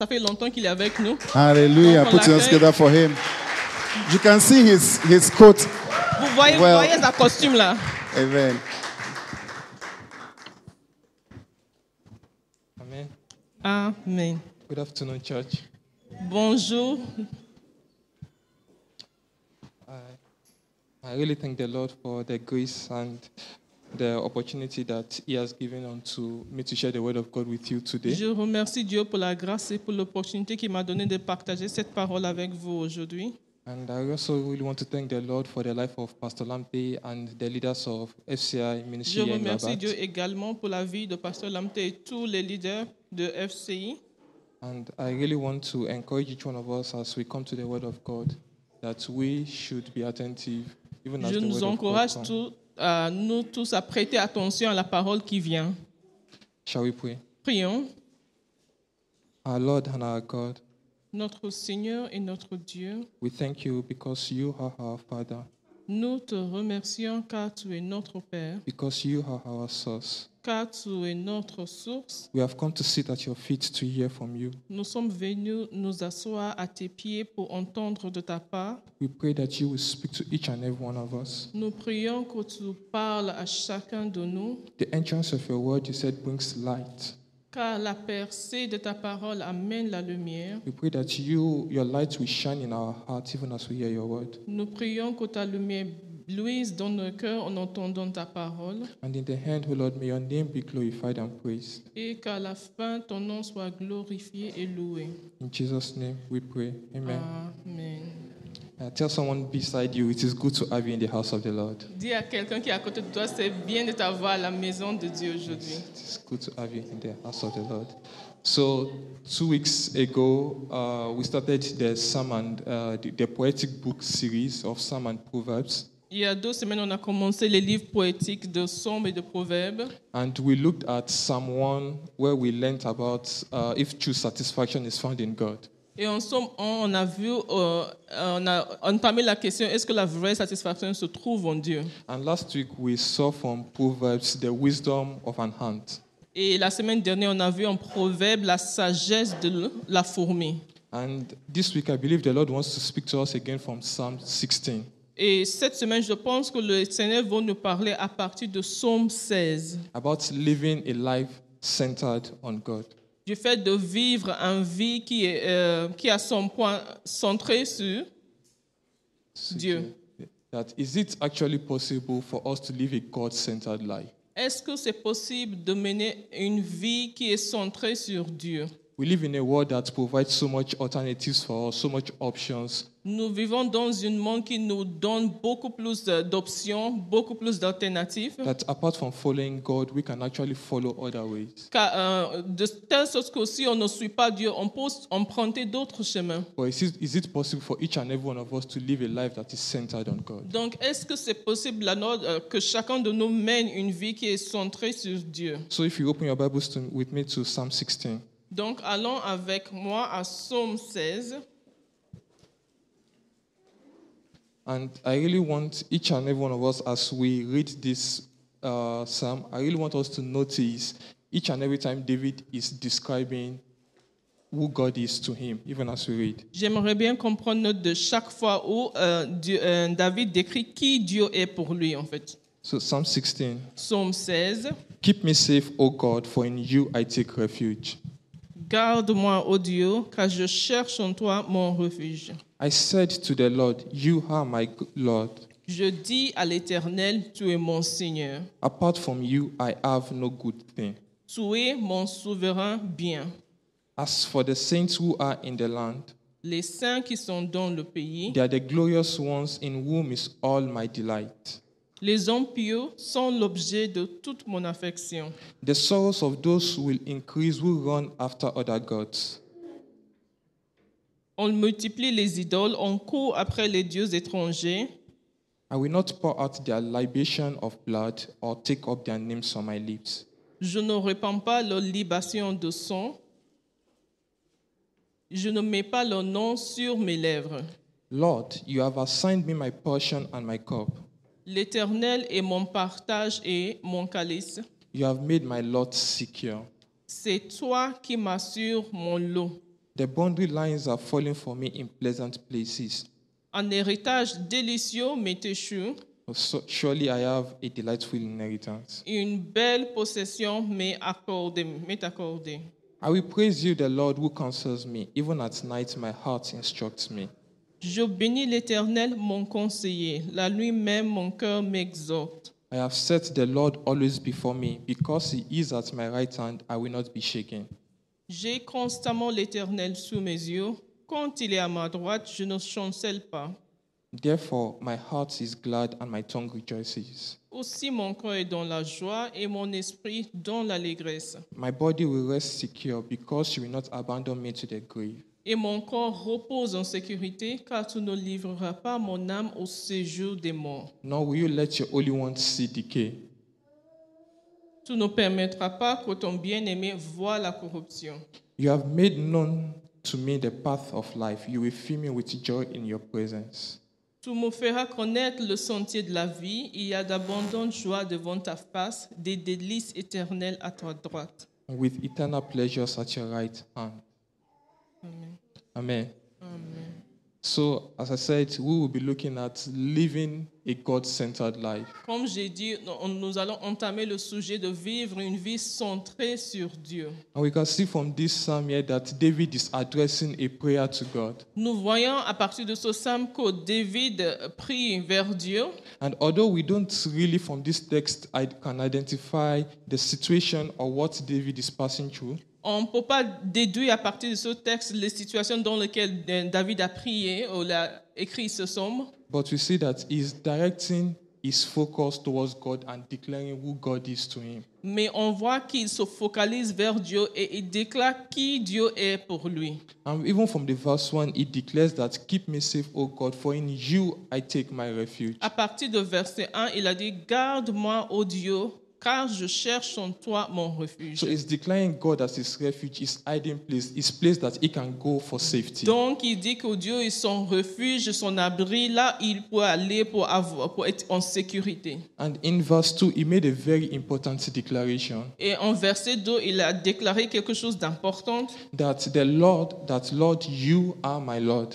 Ça fait longtemps qu'il est avec nous. Hallelujah. Donc, on Put your hands together for him. You can see his, his coat. Vous voyez, vous Well- voyez sa costume là. Amen. Amen. Amen. Good afternoon, church. Bonjour. I, I really thank the Lord for the grace and the opportunity that He has given unto me to share the word of God with you today. Je remercie Dieu pour la grâce et pour l'opportunité qu'il m'a donné de partager cette parole avec vous aujourd'hui. And I also really want to thank the Lord for the life of Pastor Lampe and the leaders of FCI Je Ministry here in remercie Rabat. Dieu également pour la vie de Pasteur Lamte et tous les leaders de FCI. And I really want to encourage each one of us as we come to the word of God that we should be attentive, even as Je the nous word of God encourage comes. tous, nous tous à prêter attention à la parole qui vient. Shall we pray? Prions. Our Lord and our God, Notre Seigneur et notre Dieu, we thank you because you are our Father, nous te remercions car tu es notre Père, because you are our source. Tu es notre source. We have come to sit at your feet to hear from you. Nous sommes venus nous asseoir à tes pieds pour entendre de ta part. We pray that you will speak to each and every one of us. Nous prions que tu parles à chacun de nous, The entrance of your word, you said, brings light. car la percée de ta parole amène la lumière. We pray that you, your light will shine in our hearts even as we hear your word. Nous prions que ta lumière luise dans nos cœurs en entendant ta parole And in the end, O Lord, may your name be glorified and praised. et qu'à la fin ton nom soit glorifié et loué. In Jesus' name we pray. Amen. Amen. Uh, tell someone beside you, it is good to have you in the house of the Lord. Dis à quelqu'un qui est à côté de toi, c'est bien de t'avoir à la maison de Dieu aujourd'hui. It is good to have you in the house of the Lord. So, two weeks ago, uh, we started the sermon, uh, the, the poetic book series of Psalm and Proverbs. Il y a deux semaines, on a commencé les livres poétiques de Sombres et de Proverbes. And we looked at Psalm 1, where we learned about uh, if true satisfaction is found in God. Et en Somme 1, on a vu, euh, on a entamé la question est-ce que la vraie satisfaction se trouve en Dieu? And last week, we saw from Proverbs the wisdom of an ant. Et la semaine dernière, on a vu en Proverbe la sagesse de la fourmi. And this week, I believe the Lord wants to speak to us again from Psalm 16. Et cette semaine, je pense que le Seigneur va nous parler à partir de Somme 16, about living a life centered on God. du fait de vivre une vie qui, est, euh, qui a son point centré sur Dieu. That is it actually possible for us to live a God centered life? Est-ce que c'est possible de mener une vie qui est centrée sur Dieu? We live in a world that provides so much alternatives for us, so much options. Nous vivons dans un monde qui nous donne beaucoup plus d'options, beaucoup plus d'alternatives, That apart from following God, we can actually follow other ways. car, euh, de telle sorte que si on ne suit pas Dieu, on peut emprunter d'autres chemins. But is it, is it possible for each and every one of us to live a life that is centered on God? Donc, est-ce que c'est possible la nôtre, euh, que chacun de nous mène une vie qui est centrée sur Dieu So if you open your Bibles to, with me to Psalm 16, Donc, allons avec moi à Psaume 16. and I really want each and every one of us, as we read this uh, psalm, I really want us to notice each and every time David is describing who God is to him, even as we read. J'aimerais bien qu'on prenne note de chaque fois où euh, Dieu- euh, David décrit qui Dieu est pour lui, en fait. So Psalm 16. Psaume 16. Keep me safe, O God, for in you I take refuge. Garde-moi, ô Dieu, car je cherche en toi mon refuge. I said to the Lord, You are my Lord. Je dis à l'Éternel, tu es mon Seigneur. Apart from you, I have no good thing. Tu es mon souverain bien. As for the saints who are in the land, Les saints qui sont dans le pays, they are the glorious ones in whom is all my delight. Les hommes pieux sont l'objet de toute mon affection. The sorrows of those who will increase will run after other gods. On multiplie les idoles, on court après les dieux étrangers. I will not pour out their libation of blood or take up their names on my lips. Je ne répands pas leur libation de sang. Je ne mets pas leur nom sur mes lèvres. Lord, you have assigned me my portion and my cup. L'Éternel est mon partage et mon calice. You have made my lot secure. C'est toi qui m'assures mon lot. The boundary lines are falling for me in pleasant places. Un héritage délicieux m'est échu, So, surely I have a delightful inheritance. une belle possession m'est accordée. m'est accordée. I will praise you, the Lord who counsels me. Even at night, my heart instructs me. Je bénis l'Éternel, mon conseiller. La nuit même, mon cœur m'exhorte. I have set the Lord always before me. Because he is at my right hand, I will not be shaken. J'ai constamment l'Éternel sous mes yeux. Quand il est à ma droite, je ne chancelle pas. Therefore, my heart is glad and my tongue rejoices. Aussi mon cœur est dans la joie et mon esprit dans l'allégresse. My body will rest secure because you will not abandon me to the grave. Et mon corps repose en sécurité, car tu ne livreras pas mon âme au séjour des morts. Nor will you let your Holy One see decay. Tu ne permettras pas que ton bien-aimé voie la corruption. You have made known to me the path of life. You will fill me with joy in your presence. Tu me feras connaître le sentier de la vie. Il y a d'abondantes joies devant ta face, des délices éternelles à ta droite. with eternal pleasures at your right hand. Amen. Amen. Amen. So, as I said, we will be looking at living a God centered life. Comme j'ai dit, nous- allons entamer le sujet de vivre une vie centrée sur Dieu. And we can see from this psalm here that David is addressing a prayer to God. Nous voyons à partir de ce psaume que David prie vers Dieu. And although we don't really, from this text, I can identify the situation or what David is passing through, On ne peut pas déduire à partir de ce texte les situations dans lesquelles David a prié ou a écrit ce psaume, but we see that he's directing his focus towards God and declaring who God is to him. mais on voit qu'il se focalise vers Dieu et il déclare qui Dieu est pour lui. And even from the verse 1, it declares that, Keep me safe, O God, for in you I take my refuge. À partir de verset 1, il a dit Garde-moi, ô Dieu, car je cherche en toi mon refuge. So it's declaring God as his refuge, his hiding place, his place that he can go for safety. Donc il dit que Dieu est son refuge, son abri, là il peut aller pour, avoir, pour être en sécurité. And in verse 2, he made a very important declaration Et en verset 2, il a déclaré quelque chose d'important. that the Lord, that Lord, you are my Lord.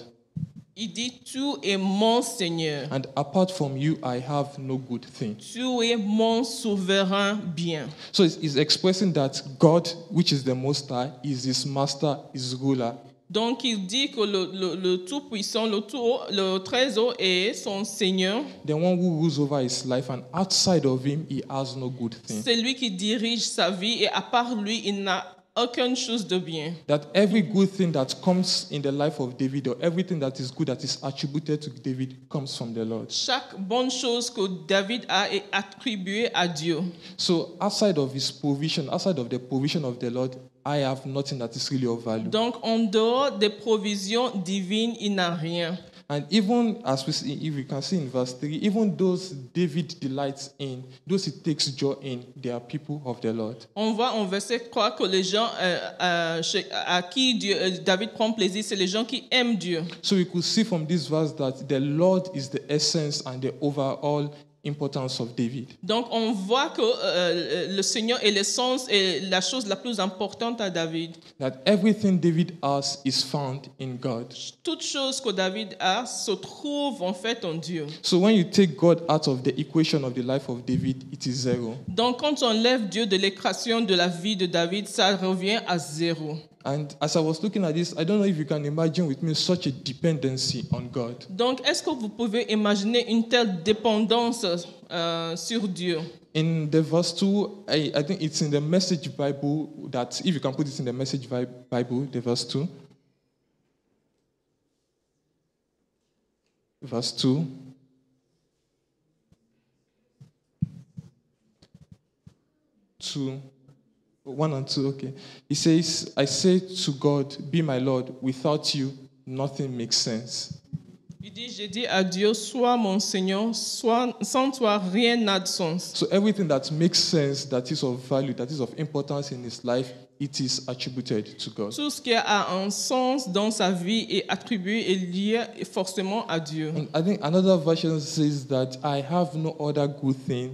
Il dit, tu es mon Seigneur, And apart from you, I have no good thing. tu es mon souverain bien. So it's expressing that God, which is the Most High, is his master, his ruler. Donc il dit que le, le- le Tout-Puissant, le, tout, le Trésor est son Seigneur. The one who rules over his life, and outside of him, he has no good thing. C'est lui qui dirige sa vie et à part lui, il n'a aucune chose de bien. that every good thing that comes in the life of David or everything that is good that is attributed to David comes from the Lord. Chaque bonne chose que David a est attribuée à Dieu. So outside of his provision, outside of the provision of the Lord, I have nothing that is really of value. Donc en dehors des provisions divines, il n'a rien. And even as we see, if we can see in verse 3, even those David delights in, those he takes joy in, they are people of the Lord. On voit en verset 3 que les gens euh, euh, à qui Dieu- euh, David prend plaisir, c'est les gens qui aiment Dieu. So we could see from this verse that the Lord is the essence and the overall importance of David. Donc on voit que euh, le Seigneur est l'essence et la chose la plus importante à David. That everything David has is found in God. Toute chose que David a se trouve en fait en Dieu. So when you take God out of the equation of the life of David, it is zero. Donc quand on enlève Dieu de l'équation de la vie de David, ça revient à zéro. And as I was looking at this, I don't know if you can imagine with me such a dependency on God. Donc est-ce que vous pouvez imaginer une telle dépendance euh, sur Dieu In the verse 2, I, I think it's in the Message Bible that, if you can put it in the Message Bible, the verse 2. Verse 2. Two, one and two, okay. He says, I say to God, Be my Lord, without you, nothing makes sense. Il dit, j'ai dit à Dieu, sois mon Seigneur, sois, sans toi, rien n'a de sens. So everything that makes sense, that is of value, that is of importance in his life, it is attributed to God. Tout ce qui a un sens dans sa vie est attribué et lié forcément à Dieu. And I think another version says that I have no other good thing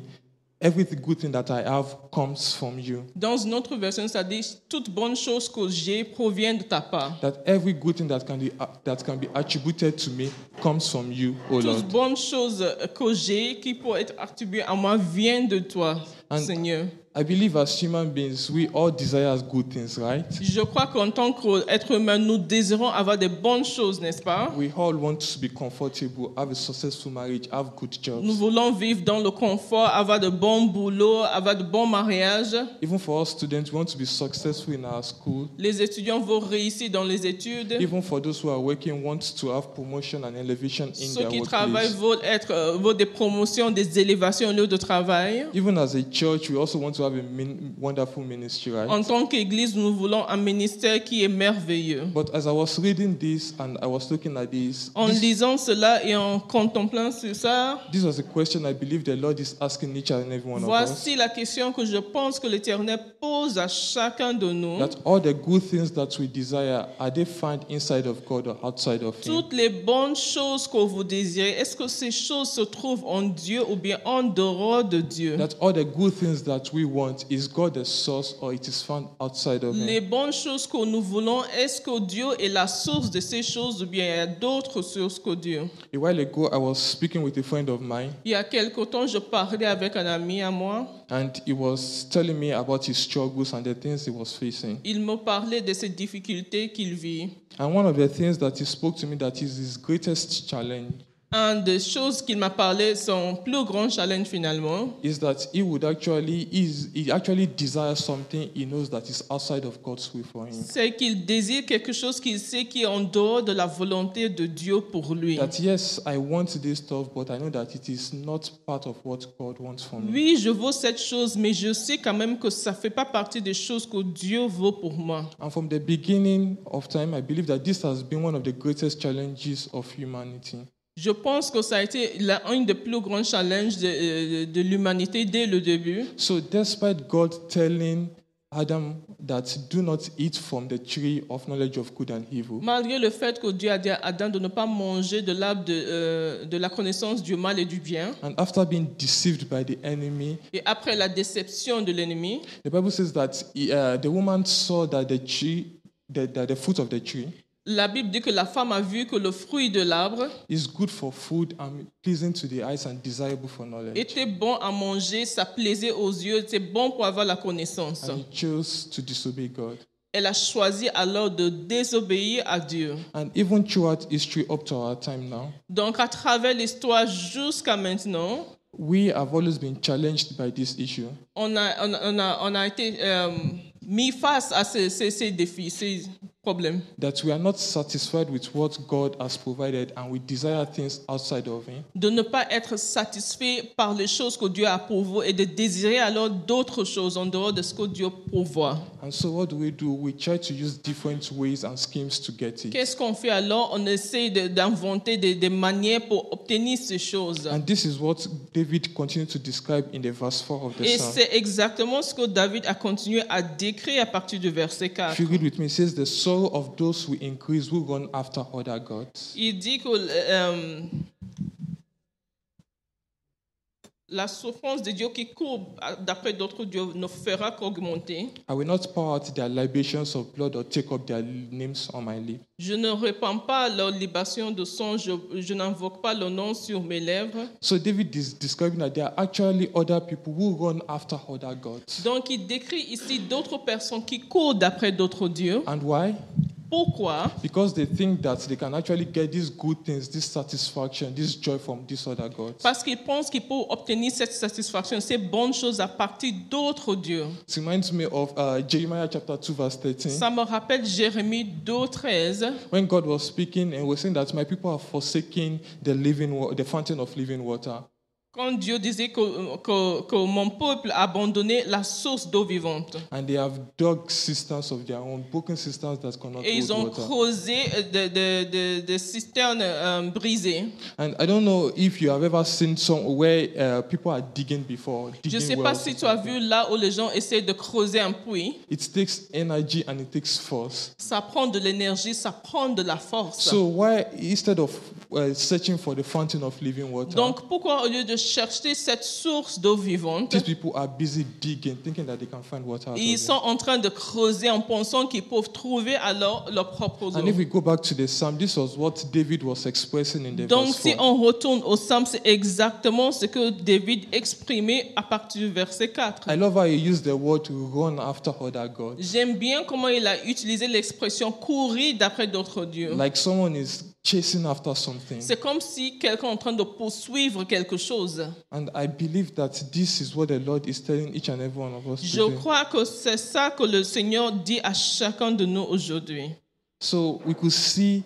every good thing that I have comes from you. Dans une autre version, ça dit toute bonne chose que j'ai provient de ta part. That every good thing that can be that can be attributed to me comes from you, O Toute Lord. bonne chose que j'ai qui peut être attribuée à moi vient de toi, And- Seigneur. I believe as human beings, we all desire good things, right? Je crois qu'en tant qu'être humain, nous désirons avoir des bonnes choses, n'est-ce pas? We all want to be comfortable, have a successful marriage, have good jobs. Nous voulons vivre dans le confort, avoir de bons boulots, avoir de bons mariages. Even for us students, we want to be successful in our school. Les étudiants vont réussir dans les études. Even for those who are working, want to have promotion and elevation in Ceux their qui travaillent workplace. veulent, être, veulent des promotions, des élévations au lieu de travail. Even as a church, we also want to have a min- wonderful ministry, right? En tant qu'Église, nous voulons un ministère qui est merveilleux. But as I was reading this and I was looking at this, En this, lisant cela et en contemplant sur ça, this was a question I believe the Lord is asking each and every one of us. voici la question que je pense que l'Éternel pose à chacun de nous. That all the good things that we desire, are they found inside of God or outside of Him? Toutes les bonnes choses que vous désirez, est-ce que ces choses se trouvent en Dieu ou bien en dehors de Dieu? That all the good things that we want, is God the source or it is found outside of Les bonnes choses que nous voulons, est-ce que Dieu est la source de ces choses ou bien il y a d'autres sources que Dieu? A while ago, I was speaking with a friend of mine, Il y a quelque temps, je parlais avec un ami à moi. and he was telling me about his struggles and the things he was facing. Il me parlait de ces difficultés qu'il vit. And one of the things that he spoke to me that is his greatest challenge Un des choses qu'il m'a parlé, son plus grand challenge finalement, is that he would actually is he actually desires something he knows that is outside of God's will for him. c'est qu'il désire quelque chose qu'il sait qui est en dehors de la volonté de Dieu pour lui. That yes, I want this stuff, but I know that it is not part of what God wants for me. Oui, je veux cette chose, mais je sais quand même que ça ne fait pas partie des choses que Dieu veut pour moi. And from the beginning of time, I believe that this has been one of the greatest challenges of humanity. Je pense que ça a été la- un des plus grands challenges de, euh, de l'humanité dès le début. So, despite God telling Adam that do not eat from the tree of knowledge of good and evil, Malgré le fait que Dieu a dit à Adam de ne pas manger de l'arbre de, euh, de la connaissance du mal et du bien, and after being deceived by the enemy, et après la déception de l'ennemi, the Bible says that uh, the woman saw that the tree, the, the, the fruit of the tree, la Bible dit que la femme a vu que le fruit de l'arbre était bon à manger, ça plaisait aux yeux, c'était bon pour avoir la connaissance. And he chose to disobey God. Elle a choisi alors de désobéir à Dieu. And even throughout history up to our time now, Donc à travers l'histoire jusqu'à maintenant, we have always been challenged by this issue. on a, on a, on a, on a été euh, mis face à ces, ces- ces défis, ces that we are not satisfied with what God has provided and we desire things outside of Him. De ne pas être satisfait par les choses que Dieu a pourvues et de désirer alors d'autres choses en dehors de ce que Dieu pourvoit. And so, what do we do? We try to use different ways and schemes to get it. Qu'est-ce qu'on fait alors? On essaie de- d'inventer des, des manières pour obtenir ces choses. And this is what David continued to describe in the verse 4 of the Et psalm. c'est exactement ce que David a continué à décrire à partir du verset 4. If you read with me, it says, The of those who increase who run after other gods. Il dit que euh, la souffrance de Dieu qui court d'après d'autres dieux ne fera qu'augmenter. I will not pour out their libations of blood or take up their names on my lips. Je ne répands pas leur libation de sang, je, je n'invoque pas le nom sur mes lèvres. So, David is describing that there are actually other people who run after other gods. Donc il décrit ici d'autres personnes qui courent d'après d'autres dieux. And why? Pourquoi? Because they think that they can actually get these good things, this satisfaction, this joy from these other gods. Parce qu'ils pensent qu'ils peuvent obtenir cette satisfaction, ces bonnes choses à partir d'autres dieux. It reminds me of uh, Jeremiah chapter 2, verse 13. Ça me rappelle Jérémie 2, 13. When God was speaking and was saying that my people have forsaken the living the fountain of living water. Quand Dieu disait que, que, que mon peuple a abandonné la source d'eau vivante. And they have dug cisterns of their own, broken cisterns that cannot Et ils ont water. creusé des de, de, de cisternes euh, brisées. And I don't know if you have ever seen some where uh, people are digging before. Je ne Digging sais pas wells. si tu as vu là où les gens essaient de creuser un puits. It takes energy and it takes force. Ça prend de l'énergie, ça prend de la force. So why instead of uh, searching for the fountain of living water. Donc pourquoi au lieu de chercher cette source d'eau vivante, These people are busy digging, thinking that they can find water. Out of ils sont en train de creuser en pensant qu'ils peuvent trouver alors leur propre And if eau. we go back to the psalm, this was what David was expressing in the Donc verse si 4. on retourne au psaume, c'est exactement ce que David exprimait à partir du verset 4. I love how he used the word to run after other gods. J'aime bien comment il a utilisé l'expression courir d'après d'autres dieux. Like someone is chasing after something. C'est comme si quelqu'un est en train de poursuivre quelque chose. And I believe that this is what the Lord is telling each and every one of us Je today. crois que c'est ça que le Seigneur dit à chacun de nous aujourd'hui. So we could see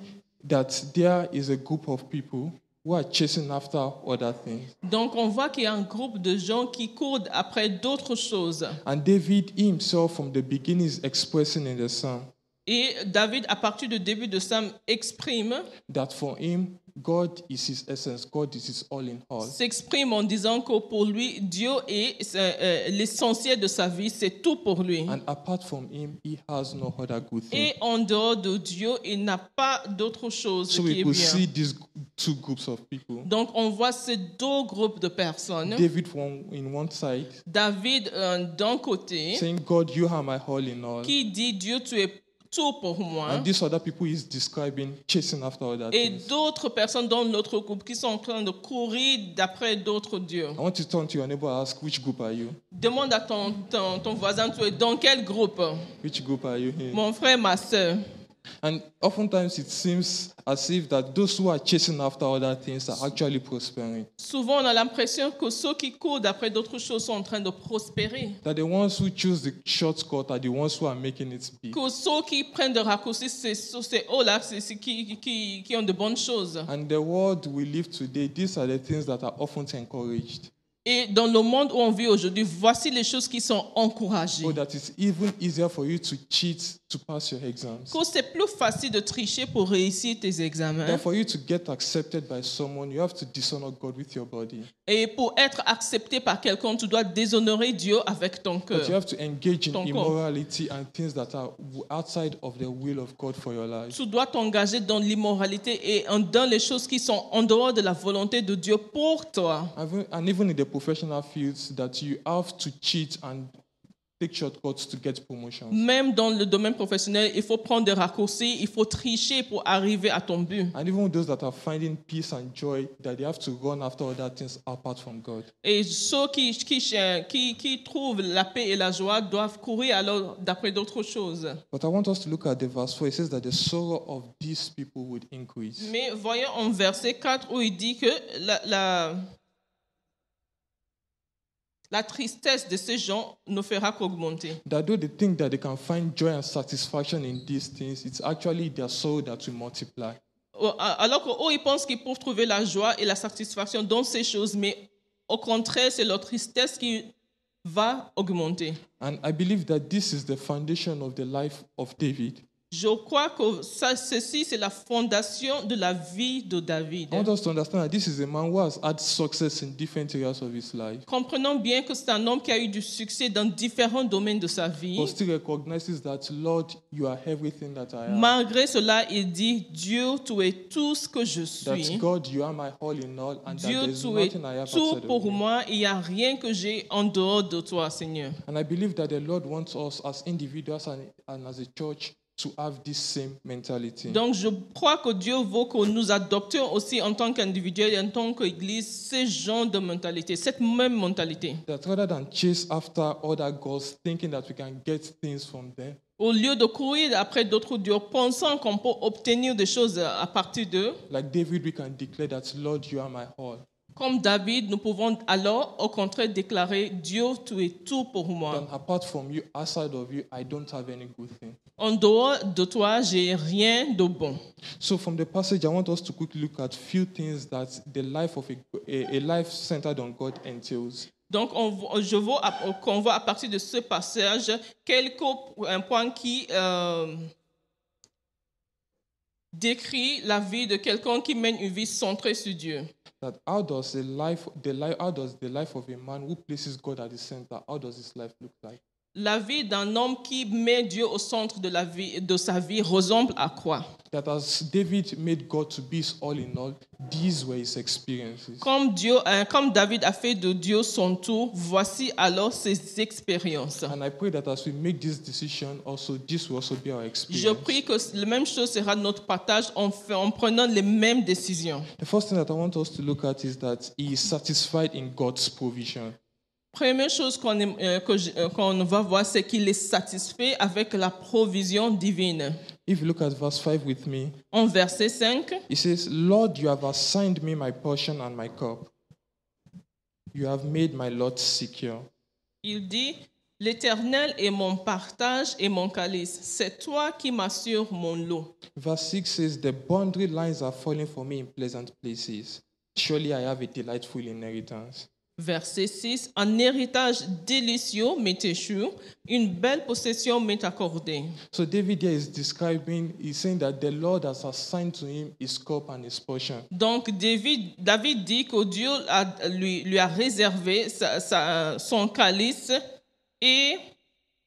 that there is a group of people who are chasing after other things. Donc on voit qu'il y a un groupe de gens qui courent après d'autres choses. And David himself, from the beginning, is expressing in the psalm Et David, à partir du début de Psaume, exprime, that for him, God is his essence, God is his all in all. s'exprime en disant que pour lui, Dieu est euh, euh, l'essentiel de sa vie, c'est tout pour lui. And apart from him, he has no other good thing. Et en dehors de Dieu, il n'a pas d'autre chose So qui we est could bien. see these two groups of people. Donc on voit ces deux groupes de personnes. David from in one side David euh, d'un côté saying, God, you are my all in all. qui dit Dieu tu es tout pour moi And these other people is describing chasing after other et d'autres personnes dans l'autre groupe qui sont en train de courir d'après d'autres dieux. I want to turn to your neighbor and ask, which group are you? Demande à ton, ton, ton voisin tu es dans quel groupe? Which group are you in? Mon frère, ma soeur. And oftentimes it seems as if that those who are chasing after other things are actually prospering. Souvent on a l'impression que ceux qui courent d'après d'autres choses sont en train de prospérer. That the ones who choose the shortcut are the ones who are making it big. Que ceux qui prennent des raccourcis, c'est ceux c'est eux là c'est qui, qui, qui ont de bonnes choses. And the world we live today, these are the things that are often encouraged. Et dans le monde où on vit aujourd'hui, voici les choses qui sont encouragées. So that it's even easier for you to cheat to pass your exams. Que c'est plus facile de tricher pour réussir tes examens. That for you to get accepted by someone, you have to dishonor God with your body. Et pour être accepté par quelqu'un, tu dois déshonorer Dieu avec ton But you cœur. have to engage in Ton corps. immorality and things that are outside of the will of God for your life. Tu dois t'engager dans l'immoralité et dans les choses qui sont en dehors de la volonté de Dieu pour toi. Even- And even in the professional fields, that you have to cheat and take shortcuts to get promotions. Même dans le domaine professionnel, il faut prendre des raccourcis, il faut tricher pour arriver à ton but. And even those that are finding peace and joy, that they have to run after other things apart from God. Et ceux qui, qui, qui, qui trouvent la paix et la joie doivent courir alors d'après d'autres choses. But I want us to look at the verse 4. It says that the sorrow of these people would increase. Mais voyons en verset 4 où il dit que la, la, la tristesse de ces gens ne fera qu'augmenter. That though they think that they can find joy and satisfaction in these things, it's actually their sorrow that will multiply. Alors qu'eux, ils pensent qu'ils peuvent trouver la joie et la satisfaction dans ces choses, mais au contraire, c'est leur tristesse qui va augmenter. And I believe that this is the foundation of the life of David. Je crois que ça, ceci, c'est la fondation de la vie de David. I want us to understand that this is a man who has had success in different areas of his life, Comprenons bien que c'est un homme qui a eu du succès dans différents domaines de sa vie. but still recognizes that, Lord, you are everything that I am. Malgré cela, il dit, Dieu, tu es tout ce que je That suis. God, you are my all in all, and that Dieu, tu es nothing I have tout outside pour you. moi. Il n'y a rien que j'ai en dehors de toi, Seigneur. And I believe that the Lord wants us as individuals and, and as a church to have this same mentality. Donc, je crois que Dieu veut que nous adoptions aussi en tant qu'individuels et en tant qu'Église ce genre de mentalité, cette même mentalité. That rather than chase after other gods, thinking that we can get things from them, Au lieu de courir après d'autres dieux, pensant qu'on peut obtenir des choses à partir d'eux, like David, we can declare that, Lord, you are my all. comme David, nous pouvons alors au contraire déclarer Dieu, tu es tout pour moi. Then apart from you, outside of you, I don't have any good thing. En dehors de toi, j'ai rien de bon. So from the passage, I want us to quickly look at few things that the life of a, a, a life centered on God entails. Donc, on, je veux à- qu'on voit à partir de ce passage quelques un point qui euh, décrit la vie de quelqu'un qui mène une vie centrée sur Dieu. That how does the life, the life, how does the life of a man who places God at the center, how does his life look like? La vie d'un homme qui met Dieu au centre de, la vie, de sa vie ressemble à quoi? That as David made God to be his all in all, these were his experiences. comme, Dieu, euh, comme David a fait de Dieu son tout, voici alors ses expériences. And I pray that as we make this decision, also this will also be our Je experience. prie que la même chose sera notre partage en, fait- en prenant les mêmes décisions. The first thing that I want us to look at is that he is satisfied in God's provision. Première chose qu'on euh, euh, qu'on va voir, c'est qu'il est satisfait avec la provision divine. If you look at verse 5 with me, En verset 5, it says, Lord, you have assigned me my portion and my cup. You have made my lot secure. il dit, L'Éternel est mon partage et mon calice. C'est toi qui m'assures mon lot. Verse 6 says, The boundary lines are falling for me in pleasant places. Surely I have a delightful inheritance. Verset 6, Un héritage délicieux m'est échu, une belle possession m'est accordée. So David here is describing, he's saying that the Lord has assigned to him his cup and his portion. Donc David, David dit que Dieu a- lui, lui a réservé sa- sa- son calice et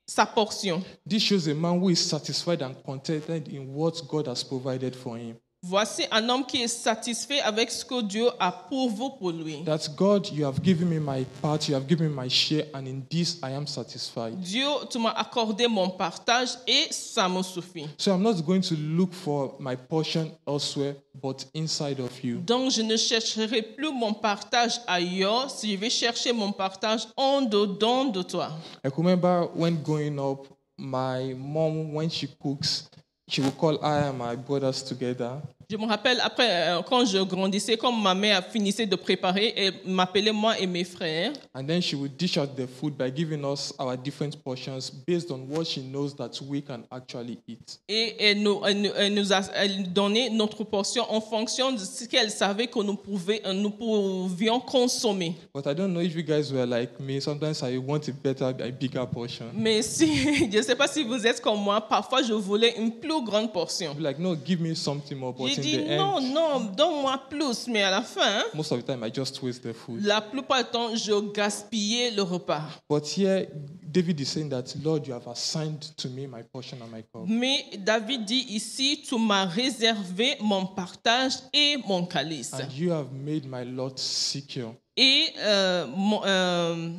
sa portion. This shows a man who is satisfied and contented in what God has provided for him. Voici un homme qui est satisfait avec ce que Dieu a pourvu pour lui. That God, you have given me my part, you have given me my share, and in this I am satisfied. Dieu, tu m'as accordé mon partage et ça me suffit. So I'm not going to look for my portion elsewhere, but inside of you. Donc je ne chercherai plus mon partage ailleurs, si je vais chercher mon partage en dedans de toi. I remember when growing up, my mom, when she cooks, she will call I and my brothers together. Je me rappelle, après, euh, quand je grandissais, comme ma mère finissait de préparer, elle m'appelait moi et mes frères. And then she would dish out the food by giving us our different portions based on what she knows that we can actually eat. Et elle nous, elle nous- a elle donnait notre portion en fonction de ce qu'elle savait que nous, pouvions, nous pouvions consommer. But I don't know if you guys were like me. Sometimes I want a better, a bigger portion. Mais si, je ne sais pas si vous êtes comme moi, parfois je voulais une plus grande portion. Like, no, give me something more. But Dit the non, non, donne-moi plus. Mais à la fin, most of the time I just waste the food. la plupart du temps, je gaspillais le repas. But here, David is saying that, Lord, you have assigned to me my portion and my cup. Mais David dit ici, tu m'as réservé mon partage et mon calice. And you have made my lot secure. Et euh, mon- euh,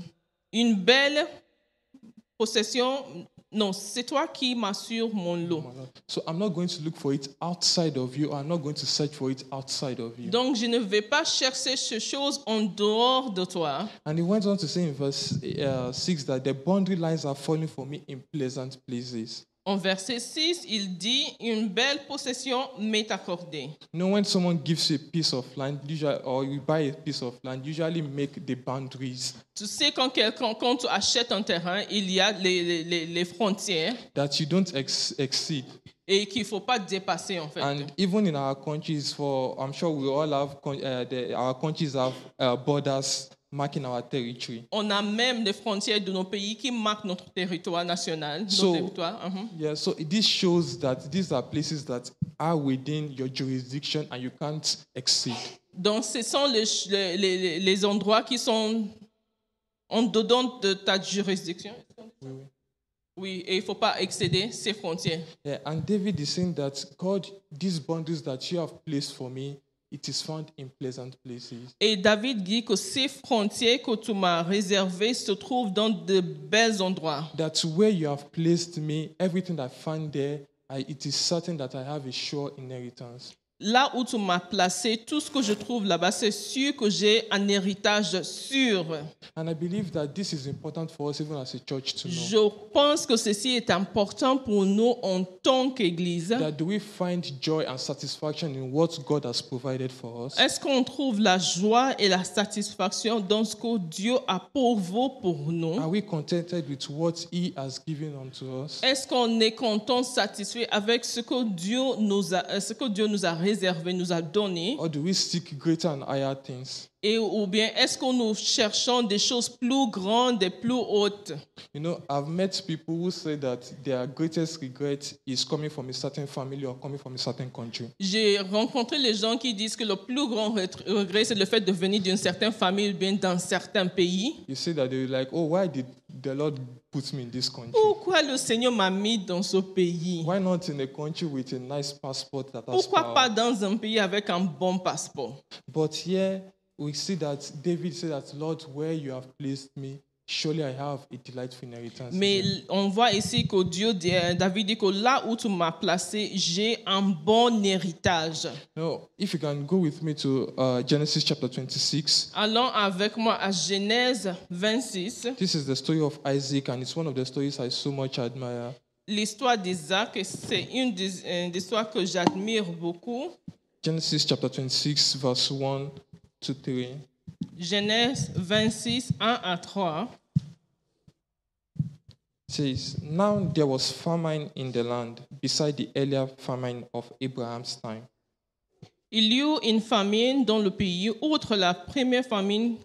une belle possession, non, c'est toi qui m'assures mon lot. So I'm not going to look for it outside of you. I'm not going to search for it outside of you. Donc je ne vais pas chercher ces choses en dehors de toi. And he went on to say in verse uh, 6 that the boundary lines are falling for me in pleasant places. En verset 6, il dit, une belle possession m'est accordée. You know, when someone gives you a piece of land, usually, or you buy a piece of land, usually make the boundaries Tu sais, quand, quelqu'un, quand tu achètes un terrain, il y a les, les- les- frontières that you don't ex- exceed. et qu'il ne faut pas dépasser, en fait. And even in our countries, for I'm sure we all have uh, the, our countries have uh, borders. On a même des frontières de nos pays qui marquent notre territoire national, notre So- territoire. mhm. Yeah, so this shows that these are places that are within your jurisdiction and you can't exceed. Donc, ce sont les, les- les- les endroits qui sont en dedans de ta juridiction. Oui, et il ne faut pas excéder ces frontières. Yeah, and David is saying that God, these boundaries that you have placed for me, it is found in pleasant places. Et David dit que ces frontières que tu m'as réservées se trouvent dans de bels endroits. That where you have placed me, everything I find there, I, it is certain that I have a sure inheritance. Là où tu m'as placé, tout ce que je trouve là-bas, c'est sûr que j'ai un héritage sûr. And I believe that this is important for us, even as a church, to know. Je pense que ceci est important pour nous en tant qu'Église. Est-ce qu'on trouve la joie et la satisfaction dans ce que Dieu a pour nous? Are we contented with what He has given unto us? Est-ce qu'on est content, satisfait avec ce que Dieu nous a, ce que Dieu nous a réservé, nous a donné? Or do we seek greater and higher things? Et ou bien est-ce que nous cherchons des choses plus grandes et plus hautes? You know, I've met people who say that their greatest regret is coming from a certain family or coming from a certain country. J'ai rencontré les gens qui disent que le plus grand ret- regret, c'est le fait de venir d'une certaine famille ou bien d'un certain pays. You say that they're like, oh, why did the Lord put me in this country? Pourquoi le Seigneur m'a mis dans ce pays Why not in a country with a nice passport that has Pourquoi power? pas dans un pays avec un bon passeport But here we see that David said that, Lord, where you have placed me, surely I have a delightful inheritance. Mais on voit ici que Dieu, dit- euh, David dit que là où tu m'as placé, j'ai un bon héritage. Now, if you can go with me to uh, Genesis chapter 26. Allons avec moi à Genèse 26. This is the story of Isaac, and it's one of the stories I so much admire. L'histoire d'Isaac, c'est une des, euh, histoires que j'admire beaucoup. Genesis chapter 26, verse 1 to 3. Genèse 26, 1 à 3. says, Now there was famine in the land, beside the earlier famine of Abraham's time. Il y eut une famine dans le pays, outre la première famine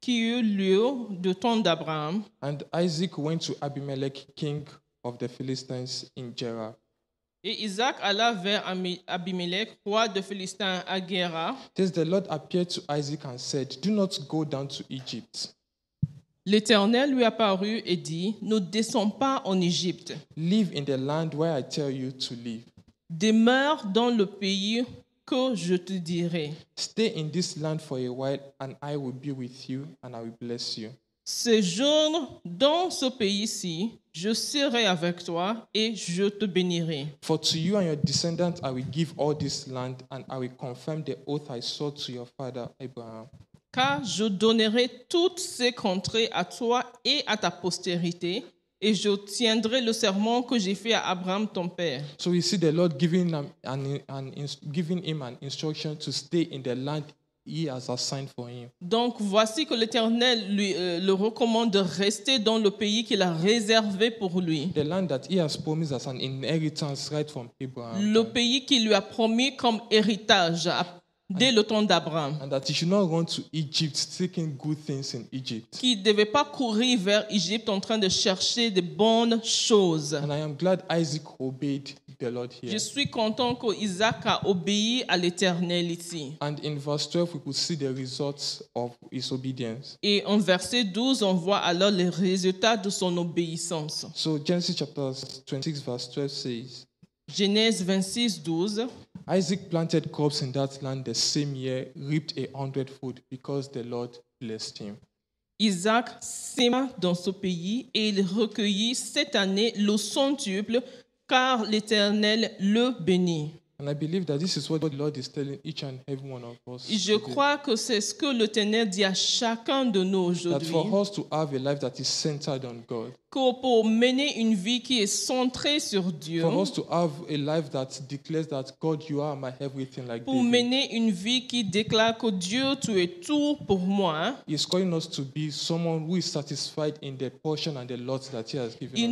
qui eut lieu de temps d'Abraham. And Isaac went to Abimelech, king of the Philistines, in Gerar. Et Isaac alla vers Abimelech, roi de Philistins, à Guéra. Says the Lord appeared to Isaac and said, Do not go down to Egypt. L'Éternel lui apparut et dit, Ne descends pas en Égypte, Live in the land where I tell you to live. demeure dans le pays que je te dirai. Stay in this land for a while, and I will be with you, and I will bless you. Séjourne dans ce pays-ci, je serai avec toi et je te bénirai. For to you and your descendants I will give all this land, and I will confirm the oath I swore to your father Abraham. Car je donnerai toutes ces contrées à toi et à ta postérité, et je tiendrai le serment que j'ai fait à Abraham ton père. So we see the Lord giving him an, an, ins- giving him an instruction to stay in the land he has assigned for him. Donc voici que l'Éternel lui euh, le recommande de rester dans le pays qu'il a réservé pour lui, The land that he has promised as an inheritance right from Abraham. le pays qu'il lui a promis comme héritage à- dès le temps d'Abraham, And that he should not run to Egypt seeking good things in Egypt. qui ne devait pas courir vers Égypte en train de chercher de bonnes choses. And I am glad Isaac obeyed the Lord Je here. suis content que Isaac a obéi à l'Éternel ici. And in verse 12, we could see the results of his obedience. Et en verset 12, on voit alors les résultats de son obéissance. So Genesis chapter 26, verse 12 says, Genèse 26, 12. Isaac planted crops in that land the same year, reaped a hundredfold because the Lord blessed him. Isaac sema dans ce pays et il recueillit cette année le centuple car l'Éternel le bénit. And I believe that this is what the Lord is telling each and every one of us. Et je crois que c'est ce que l'Éternel dit à chacun de nous that aujourd'hui. for us to have a life that is centered on God, Que pour mener une vie qui est centrée sur Dieu, for us to have a life that declares that God, you are my everything, like pour mener une vie qui déclare que Dieu, tu es tout pour moi, il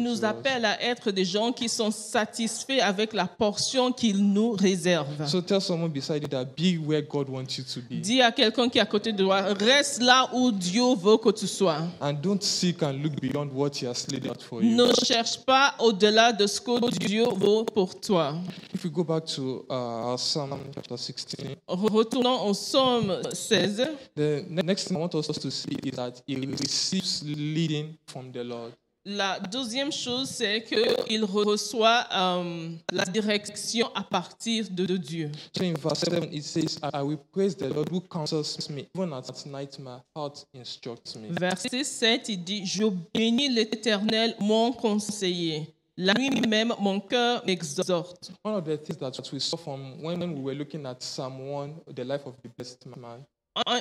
nous us. appelle à être des gens qui sont satisfaits avec la portion qu'il nous réserve. So tell someone beside you that be where God wants you to be. Dis à quelqu'un qui est à côté de toi, reste là où Dieu veut que tu sois. And don't seek and look beyond what He has laid out for you. Ne cherche pas au-delà de ce que Dieu veut pour toi. If we go back to uh, Psalm chapter 16, Retournons au psaume 16. the ne- next thing I want us to see is that He receives leading from the Lord. La deuxième chose, c'est qu'il reçoit euh, la direction à partir de, de Dieu. So in verse 7, it says, I will praise the Lord who counsels me. Even at night, my heart instructs me. Verset 7, il dit, Je bénis l'Éternel, mon conseiller. La nuit même, mon cœur m'exhorte. One of the things that we saw from when we were looking at Psalm 1, the life of the blessed man,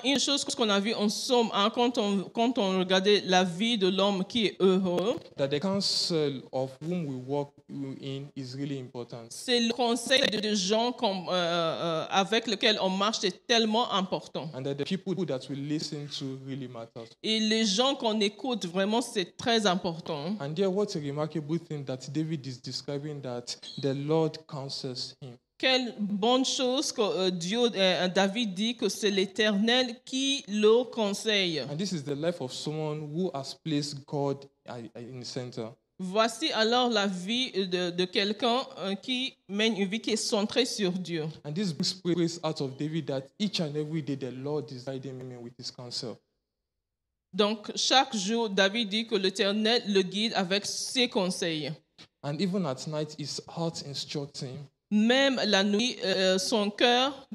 Une chose qu'on a vue en somme, hein, quand, on, quand on regardait la vie de l'homme qui est heureux, that the counsel of whom we walk in is really important. c'est le conseil de des gens euh, euh, avec lesquels on marche, c'est tellement important. And that the people that we listen to really matters. Et les gens qu'on écoute, vraiment, c'est très important. And there, what a remarkable thing that David is describing that the Lord counsels him. Quelle bonne chose que euh, Dieu, euh, David dit que c'est l'Éternel qui le conseille. And this is the life of someone who has placed God in the center. Voici alors la vie de, de quelqu'un euh, qui mène une vie qui est centrée sur Dieu. And this brings praise out of David that each and every day the Lord is guiding him with his counsel. Donc, chaque jour, David dit que l'Éternel le guide avec ses conseils. And even at night, his heart instructs him Même la nuit, euh, son cœur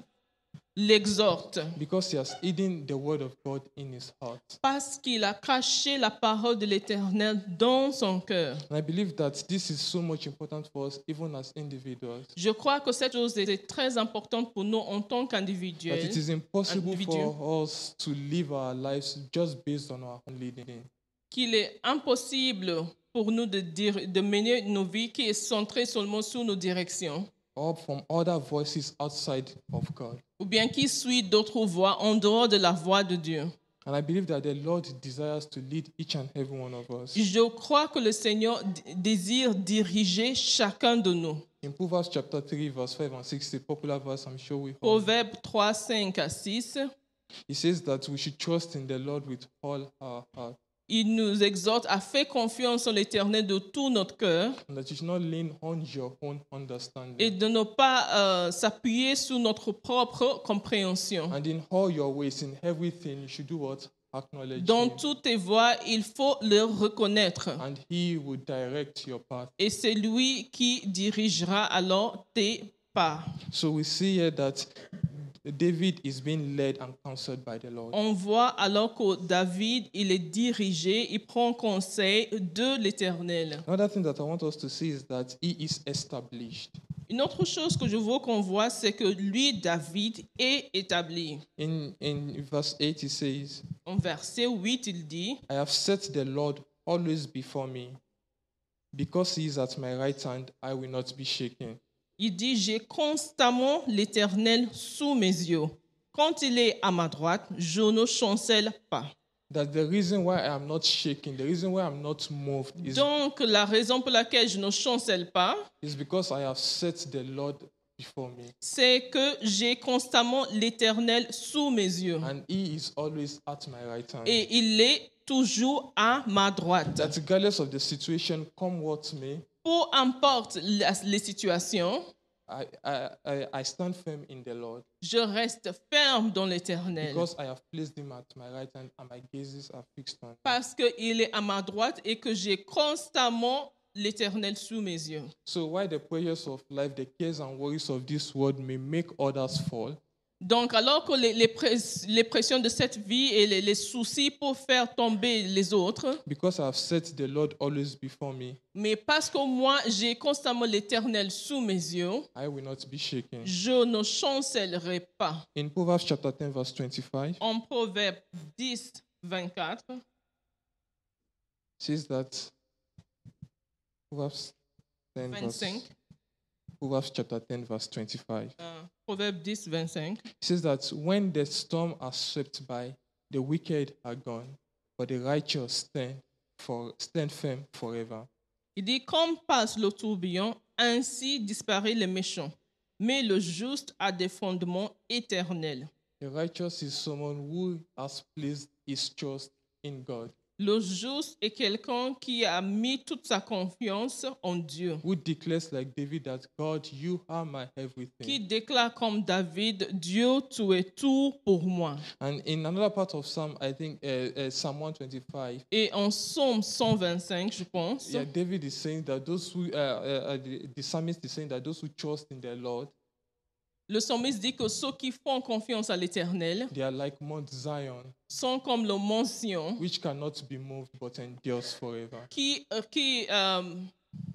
l'exhorte because he has hidden the word of God in his heart. parce qu'il a caché la parole de l'Éternel dans son cœur. And I believe that this is so much important for us, even as individuals. Je crois que cette chose est très importante pour nous en tant That qu'individuels, it is impossible for us to live our lives just based on our own leading. qu'il est impossible pour nous de, dire, de mener nos vies qui est centrée seulement sur nos directions, or from other voices outside of God. ou bien qui suit d'autres voix en dehors de la voix de Dieu. And I believe that the Lord desires to lead each and every one of us. Je crois que le Seigneur désire diriger chacun de nous. In Proverbs chapter 3, verse 5 and 6, a popular verse I'm sure we. Proverbe 3, 5 à 6, He says that we should trust in the Lord with all our heart, il nous exhorte à faire confiance en l'Éternel de tout notre cœur et de ne pas euh, s'appuyer sur notre propre compréhension. and in all your ways, in everything, you should do what? Acknowledge Dans toutes tes voies, il faut le reconnaître. And He will direct your path. Et c'est lui qui dirigera alors tes pas. So we see here that David is being led and counseled by the Lord. On voit alors que David, il est dirigé, il prend conseil de l'Éternel. Another thing that I want us to see is that he is established. Une autre chose que je veux qu'on voit, c'est que lui, David, est établi. In, in verse 8, he says, En verset 8, il dit, I have set the Lord always before me. Because he is at my right hand, I will not be shaken. Il dit, j'ai constamment l'Éternel sous mes yeux. Quand il est à ma droite, je ne chancelle pas. That the reason why I am not shaken, the reason why I'm not moved, is, Donc, la raison pour laquelle je ne chancelle pas, is because I have set the Lord before me. c'est que j'ai constamment l'Éternel sous mes yeux. And he is always at my right hand. Et il est toujours à ma droite. That regardless of the situation, come what may, Peu importe la- les situations, I, I, I, stand firm in the Lord je reste ferme dans l'Éternel. because I have placed him at my right hand and my gazes are fixed on him. Parce qu'il est à ma droite et que j'ai constamment l'Éternel sous mes yeux. So while the pressures of life, the cares and worries of this world may make others fall, Donc, alors que les, les press- les pressions de cette vie et les, les soucis peuvent faire tomber les autres, because I have set the Lord always before me, mais parce que moi, j'ai constamment l'Éternel sous mes yeux, I will not be shaken. je ne chancellerai pas. In Proverbs chapter 10, verse 25, En Proverbe 10, 24, says that Proverbs 10, verse, 25, Proverbs chapter 10, verse 25. euh, Proverbe 10, 25, It says that when the storm are swept by, the wicked are gone, but the righteous stand for stand firm forever. il dit, comme passe le tourbillon, ainsi disparaît le méchant, mais le juste a des fondements éternels. The righteous is someone who has placed his trust in God, Le juste est quelqu'un qui a mis toute sa confiance en Dieu, who declares like David that God, you are my qui everything. déclare comme David, Dieu, tu es tout pour moi. And in another part of Psalm, I think uh, uh, Psalm 125, Et en Somme 125, je pense, yeah, David is saying that those who, uh, uh, uh, the, the psalmist is saying that those who trust in the Lord, le psalmiste dit que ceux qui font confiance à l'Éternel they are like Mount Zion, sont comme le mont Sion, which cannot be moved but endures forever. qui, euh, qui euh,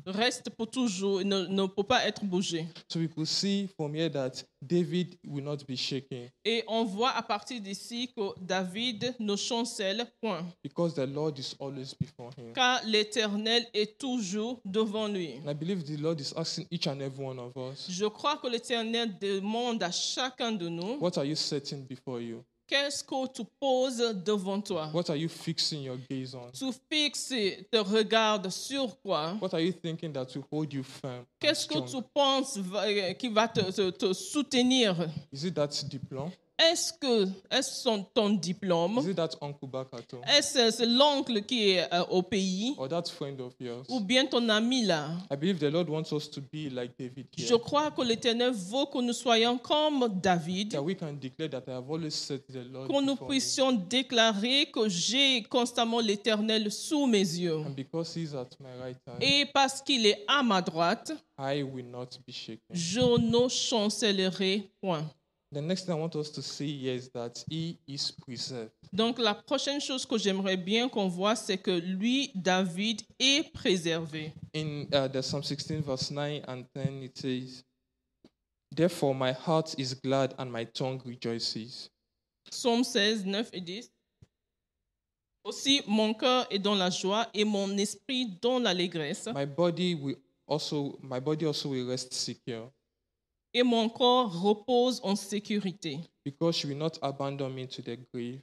reste pour toujours, ne, ne peut pas être bougé. So we could see from here that David will not be shaken Et on voit à partir d'ici que David ne chancelle point, because the Lord is always before him. car l'Éternel est toujours devant lui. And I believe the Lord is asking each and every one of us, Je crois que l'Éternel demande à chacun de nous, what are you setting before you? Qu'est-ce que tu poses devant toi? What are you fixing your gaze on? Tu fixes te regardes sur quoi? What are you thinking that will hold you firm? Qu'est-ce que tu penses va- euh, qui va te, te- te soutenir? Is it that diploma? Est-ce que est-ce son, ton diplôme? Is it that uncle back at home? Est-ce c'est l'oncle qui est euh, au pays? Or that friend of yours? ou bien ton ami là? I believe the Lord wants us to be like David here. Je crois que l'Éternel veut que nous soyons comme David, That we can declare that I have always set the Lord que nous me. puissions déclarer que j'ai constamment l'Éternel sous mes yeux. And because he's at my right hand, Et parce qu'il est à ma droite, I will not be shaken. je ne chancellerai point. The next thing I want us to see here is that he is preserved. Donc la prochaine chose que j'aimerais bien qu'on voit, c'est que lui, David, est préservé. In uh, the Psalm 16, verse 9 and 10, it says, Therefore my heart is glad and my tongue rejoices. Psaume 16, 9 et 10. Aussi, mon cœur est dans la joie et mon esprit dans l'allégresse, My body will also my body also will rest secure, et mon corps repose en sécurité. because you will not abandon me to the grave,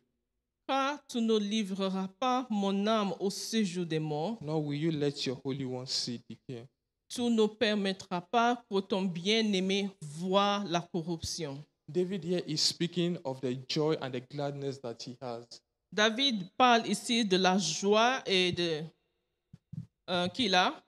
Car tu ne livreras pas mon âme au séjour des morts, nor will you let your holy one see decay. tu ne permettras pas que ton bien-aimé voie la corruption. David here is speaking of the joy and the gladness that he has. David parle ici de la joie et de euh, qu'il a.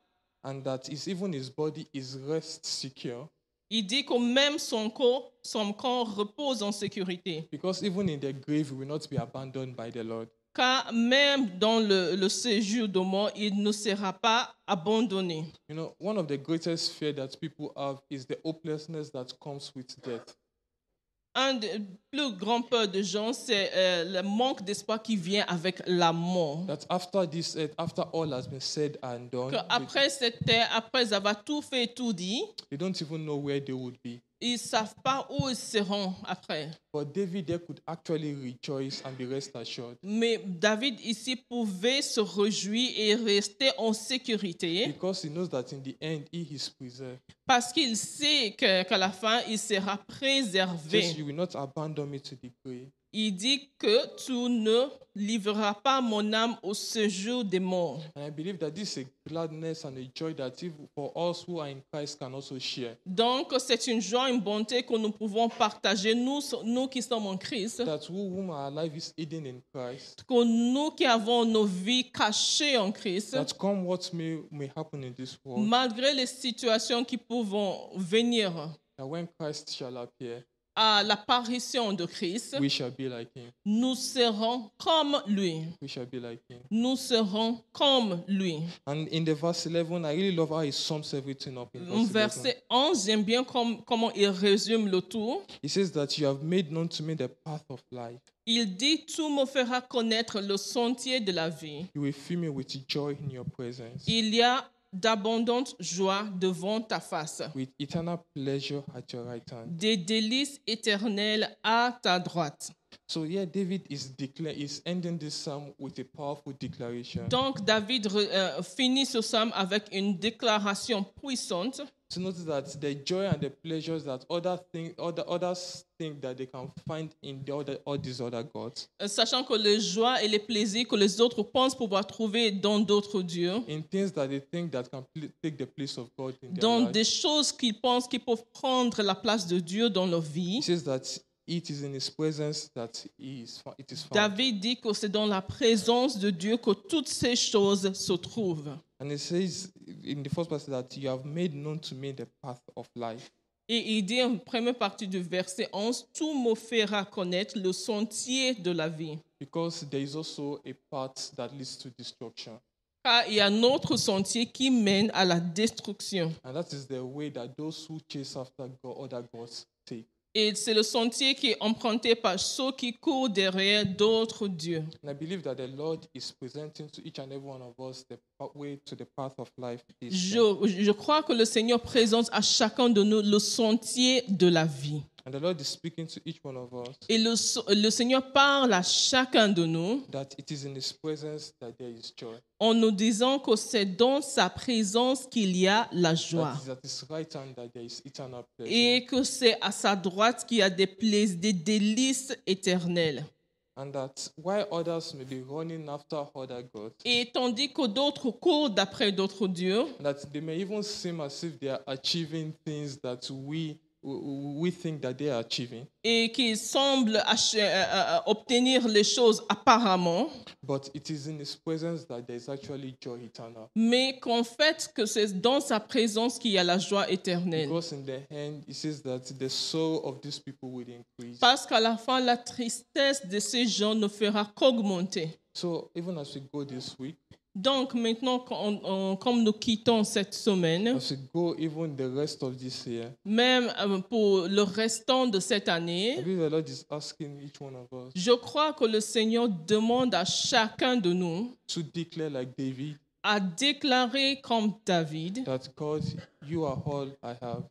and that his, even his body is rest secure Il dit que même son corps, son corps repose en sécurité. because even in the grave he will not be abandoned by the Lord. Car même dans le, le séjour de mort, il ne sera pas abandonné. You know, one of the greatest fear that people have is the hopelessness that comes with death. Un des plus grands peurs de gens, c'est euh, le manque d'espoir qui vient avec la mort. That after this after all has been said and done, Que après cette terre, après avoir tout fait et tout dit, they don't even know where they would be. Ils ne savent pas où ils seront après. But David there could actually rejoice and be rest assured Mais David ici pouvait se réjouir et rester en sécurité because he knows that in the end he is preserved. parce qu'il sait qu'à la fin, il sera préservé. you will not abandon me to the grave. Il dit que tu ne livreras pas mon âme au séjour des morts. And I believe that this is a gladness and a joy that if for us who are in Christ can also share. Donc, c'est une joie, une bonté que nous pouvons partager, nous, nous qui sommes en Christ, That who whom our life is hidden in Christ. que nous qui avons nos vies cachées en Christ, That come what may, may happen in this world. malgré les situations qui peuvent venir That when Christ shall appear, à l'apparition de Christ, we shall be like him. nous serons comme lui. We shall be like him. Nous serons comme lui. And in the verse 11, I really love how he sums everything up in Au verse 11. verset 11, j'aime bien comme- comment il résume le tout. He says that you have made known to me the path of life. Il dit, tu me feras connaître le sentier de la vie. You will fill me with joy in your presence, Il y a d'abondantes joies devant ta face, with eternal pleasure at your right hand. des délices éternelles à ta droite. So here David is declare is ending this psalm with a powerful declaration. Donc David euh, finit ce psaume avec une déclaration puissante To notice that the joy and the pleasures that other thing other others think that they can find in the other all these other gods, euh, sachant que les joies et les plaisirs que les autres pensent pouvoir trouver dans d'autres dieux, in things that they think that can take the place of God in their dans life. des choses qu'ils pensent qu'ils peuvent prendre la place de Dieu dans leur vie. He says that it is in his presence that he is it is found. David dit que c'est dans la présence de Dieu que toutes ces choses se trouvent. And it says in the first passage that you have made known to me the path of life. Et il dit en première partie du verset 11, Tout me fera connaître le sentier de la vie. Because there is also a path that leads to destruction. Car il y a un autre sentier qui mène à la destruction. And that is the way that those who chase after God, other gods. Et c'est le sentier qui est emprunté par ceux qui courent derrière d'autres dieux. And I believe that the Lord is presenting to each and every one of us the pa- way to the path of life. This Je, je crois que le Seigneur présente à chacun de nous le sentier de la vie. And the Lord is speaking to each one of us Et le, le Seigneur parle à chacun de nous that it is in His presence that there is joy. en nous disant que c'est dans sa présence qu'il y a la joie. That is at His right hand that there is eternal pleasure. Et que c'est à sa droite qu'il y a des, des délices éternelles. And that while others may be running after other gods, Et tandis que d'autres courent d'après d'autres dieux, that they may even seem as if they are achieving things that we w- we think that they are achieving, et qui semblent ach- euh, euh, obtenir les choses apparemment, but it is in His presence that there is actually joy eternal. mais qu'en fait que c'est dans sa présence qu'il y a la joie éternelle. Because in the end, it says that the soul of these people will increase. Parce qu'à la fin, la tristesse de ces gens ne fera qu'augmenter. So even as we go this week, Donc maintenant, quand on- on- comme nous quittons cette semaine, as we go even the rest of this year, même euh, pour le restant de cette année, believe the Lord is asking each one of us je crois que le Seigneur demande à chacun de nous to declare like David à déclarer comme David that God, you are all I have,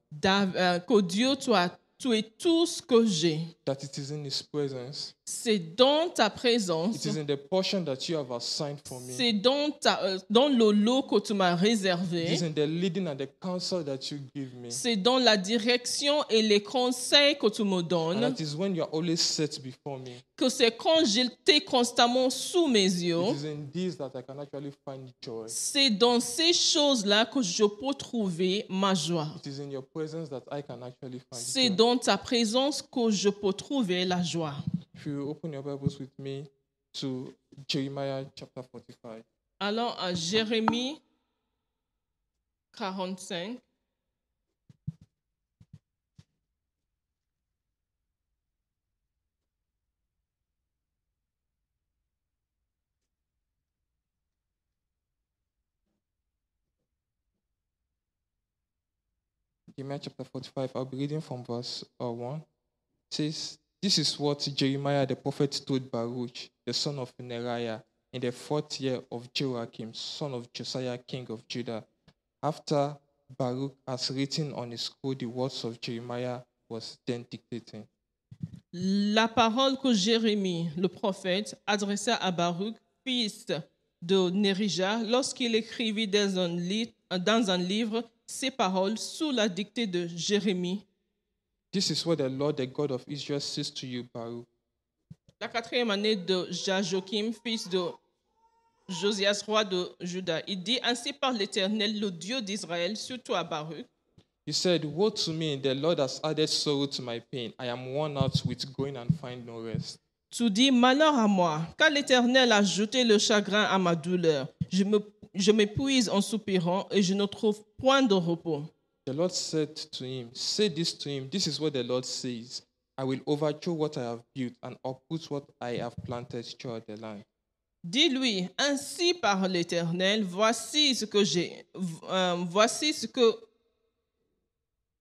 euh, que Dieu, toi, tu es tout ce que j'ai. that it is in His presence, C'est dans ta présence, it is in the portion that you have assigned for me, c'est dans, ta- dans le lot que tu m'as it réservé, is in the leading and the counsel that you give me. c'est dans la direction et les conseils que tu me donnes, that is when you are always set before me. que c'est quand j'étais constamment sous mes yeux, It is in this that I can actually find joy. c'est dans ces choses-là que je peux trouver ma joie. It is in your presence that I can actually find C'est joy. dans ta présence que je peux trouver la joie. If you open your Bibles with me to Jeremiah chapter 45. Allons à Jérémie 45, Jeremiah chapter 45, I'll be reading from verse uh, 1. It says, This is what Jeremiah the prophet told Baruch, the son of Neriah, in the fourth year of Joachim, son of Josiah, king of Judah, after Baruch has written on his scroll the words of Jeremiah was then dictating. la parole que Jérémie, le prophète, adressa à Baruch, fils de Nérija, lorsqu'il écrivit dans un, li- dans un livre ces paroles sous la dictée de Jérémie. This is what the Lord, the God of Israel, says to you, Baruch. La quatrième année de Jajokim, fils de Josias, roi de Juda. Il dit Ainsi par l'Éternel, le Dieu d'Israël, surtout à Baruch. He said, Woe to me, the Lord has added sorrow to my pain. I am worn out with going and find no rest. Tu dis Malheur à moi, car l'Éternel a jeté le chagrin à ma douleur. Je m'épuise en soupirant et je ne trouve point de repos. The Lord said to him, Say this to him. This is what the Lord says I will overthrow what I have built and uproot what I have planted throughout the land. Dis-lui, ainsi par l'Éternel, voici ce que j'ai, euh, voici ce que,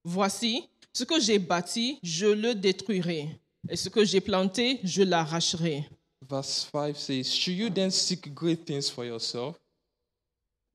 voici ce que j'ai bâti, je le détruirai, et ce que j'ai planté, je l'arracherai. Verse 5 says, Should you then seek great things for yourself?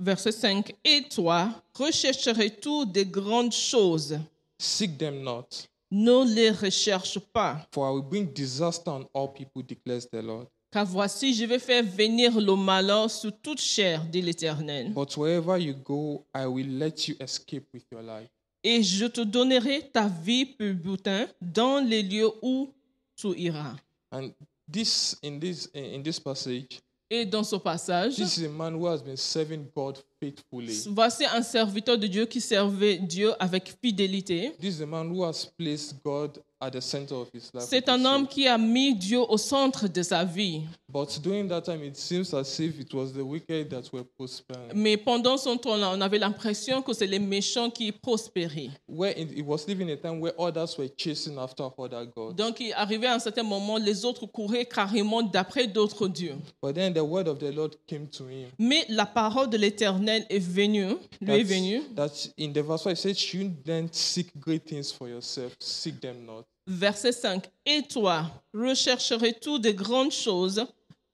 Verset 5. Et toi, rechercherais-tu des grandes choses? Seek them not, Ne les recherche pas, for I will bring disaster on all people, declares the Lord. car voici, je vais faire venir le malheur sur toute chair, dit l'Éternel. But wherever you go, I will let you escape with your life. Et je te donnerai ta vie pour butin dans les lieux où tu iras. And this in this in this passage, Et dans ce passage, this is a man who has been serving God faithfully. voici un serviteur de Dieu qui servait Dieu avec fidélité. This is a man who has placed God at the center of his life. we C'est un homme qui a mis Dieu au centre de sa vie. But during that time, it seems as if it was the wicked that were prospering. Mais pendant son temps-là, on avait l'impression que c'est les méchants qui prospéraient. Where it, it was living a time where others were chasing after other gods. Donc, il arrivait à un certain moment, les autres couraient carrément d'après d'autres dieux. But then the word of the Lord came to him. Mais la parole de l'Éternel est venue, lui est venue. that in the verse 5 it says, you then seek great things for yourself? Seek them not. Verset 5. Et toi, rechercherais-tu de grandes choses?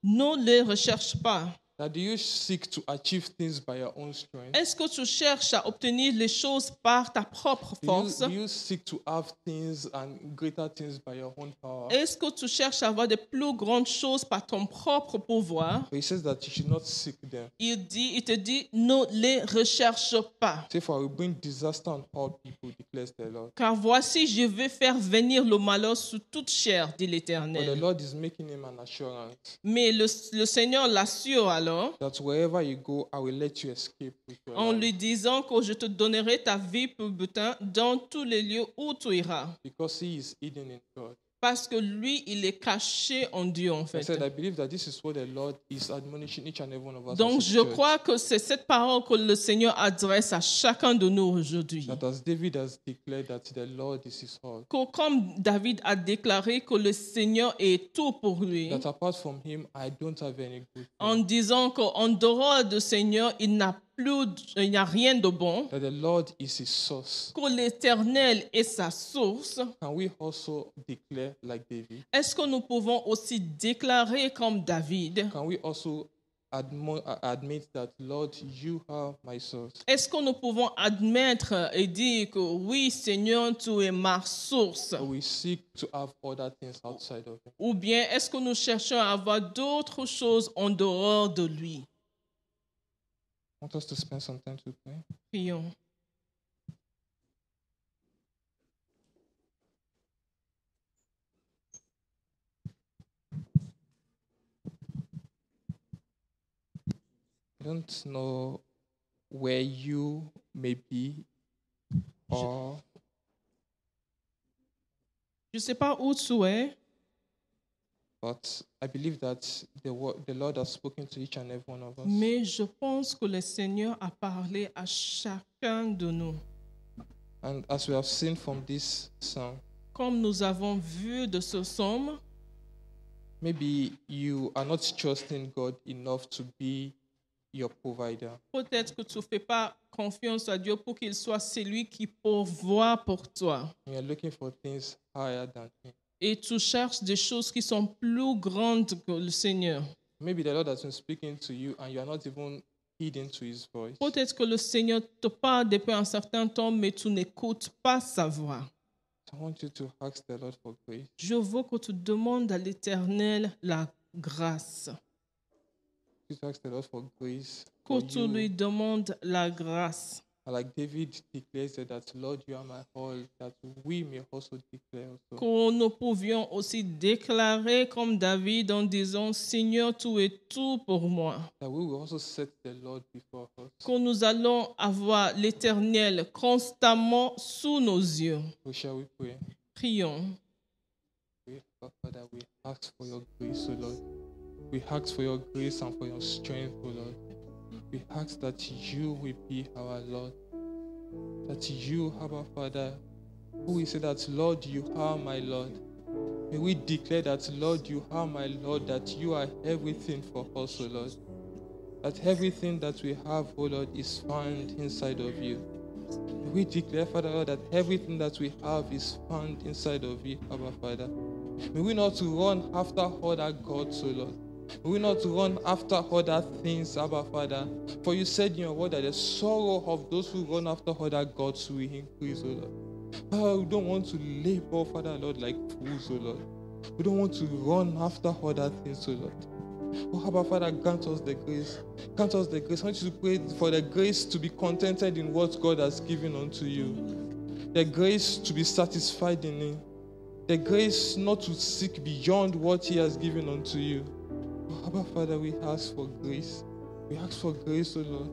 Ne les recherche pas. That do you seek to achieve things by your own strength? Est-ce que tu cherches à obtenir les choses par ta propre force you, do you seek to have things and greater things by your own power? Est-ce que tu cherches à avoir de plus grandes choses par ton propre pouvoir? But he says that you should not seek them. il, dit, il te dit, ne les recherche pas. Car voici, je vais faire venir le malheur sur toute chair, dit But the l'Éternel. Lord is making him an assurance Mais le, le Seigneur l'assure à alors that wherever you go, I will let you escape with your en life. lui disant que je te donnerai ta vie pour butin dans tous les lieux où tu iras. Because he is hidden in God. Parce que lui, il est caché en Dieu, en fait. said, I believe that this is what the Lord is admonishing each and every one of us. Donc, je crois que c'est cette parole que le Seigneur adresse à chacun de nous aujourd'hui. Que comme David a déclaré que le Seigneur est tout pour lui, that apart from him, I don't have any good en disant qu'en dehors du Seigneur, il n'a plus, il n'y a rien de bon, That the Lord is his source. que l'Éternel est sa source. Can we also declare like David? Est-ce que nous pouvons aussi déclarer comme David? Can we also admit that, Lord, you are my source? Est-ce que nous pouvons admettre et dire que oui, Seigneur, tu es ma source? Or we seek to have other things outside of him? Ou bien est-ce que nous cherchons à avoir d'autres choses en dehors de lui? Want us to spend some time to pray. Prions. I don't know where you may be or Je ne sais pas où tu es, but I believe that the Lord has spoken to each and every one of us. mais je pense que le Seigneur a parlé à chacun de nous. And as we have seen from this psalm, Comme nous avons vu de ce somme, maybe you are not trusting God enough to be your provider. peut-être que tu ne fais pas confiance à Dieu pour qu'il soit celui qui pourvoit pour toi. You are looking for things higher than Him. Et tu cherches des choses qui sont plus grandes que le Seigneur. Maybe the Lord has been speaking to you and you are not even heeding to His voice. Peut-être que le Seigneur te parle depuis un certain temps, mais tu n'écoutes pas sa voix. I want you to ask the Lord for grace. Je veux que tu demandes à l'Éternel la grâce. You to ask the Lord for grace. Que For tu lui demandes la grâce. Like David declares that, that, Lord, you are my all, that we may also declare also. Que nous pouvions aussi déclarer comme David en disant, Seigneur, tu es tout pour moi. That we will also set the Lord before us. Que nous allons avoir l'Éternel constamment sous nos yeux. So shall we pray? Prions. We, Father, we ask for your grace, O Lord. We ask for your grace and for your strength, O Lord. We ask that you will be our Lord. That you, our Father, who we say that, Lord, you are my Lord. May we declare that, Lord, you are my Lord, that you are everything for us, O Lord. That everything that we have, O Lord, is found inside of you. May we declare, Father, Lord, that everything that we have is found inside of you, our Father. May we not run after other gods, O Lord. We not run after other things, Abba Father. For you said in your word that the sorrow of those who run after other gods will increase, O Lord. Oh, we don't want to labor, Father, Lord, like fools, O Lord. We don't want to run after other things, O Lord. Oh, Abba Father, grant us the grace. Grant us the grace. I want you to pray for the grace to be contented in what God has given unto you. The grace to be satisfied in Him. The grace not to seek beyond what He has given unto you. Oh, Abba Father, we ask for grace. We ask for grace, O Lord.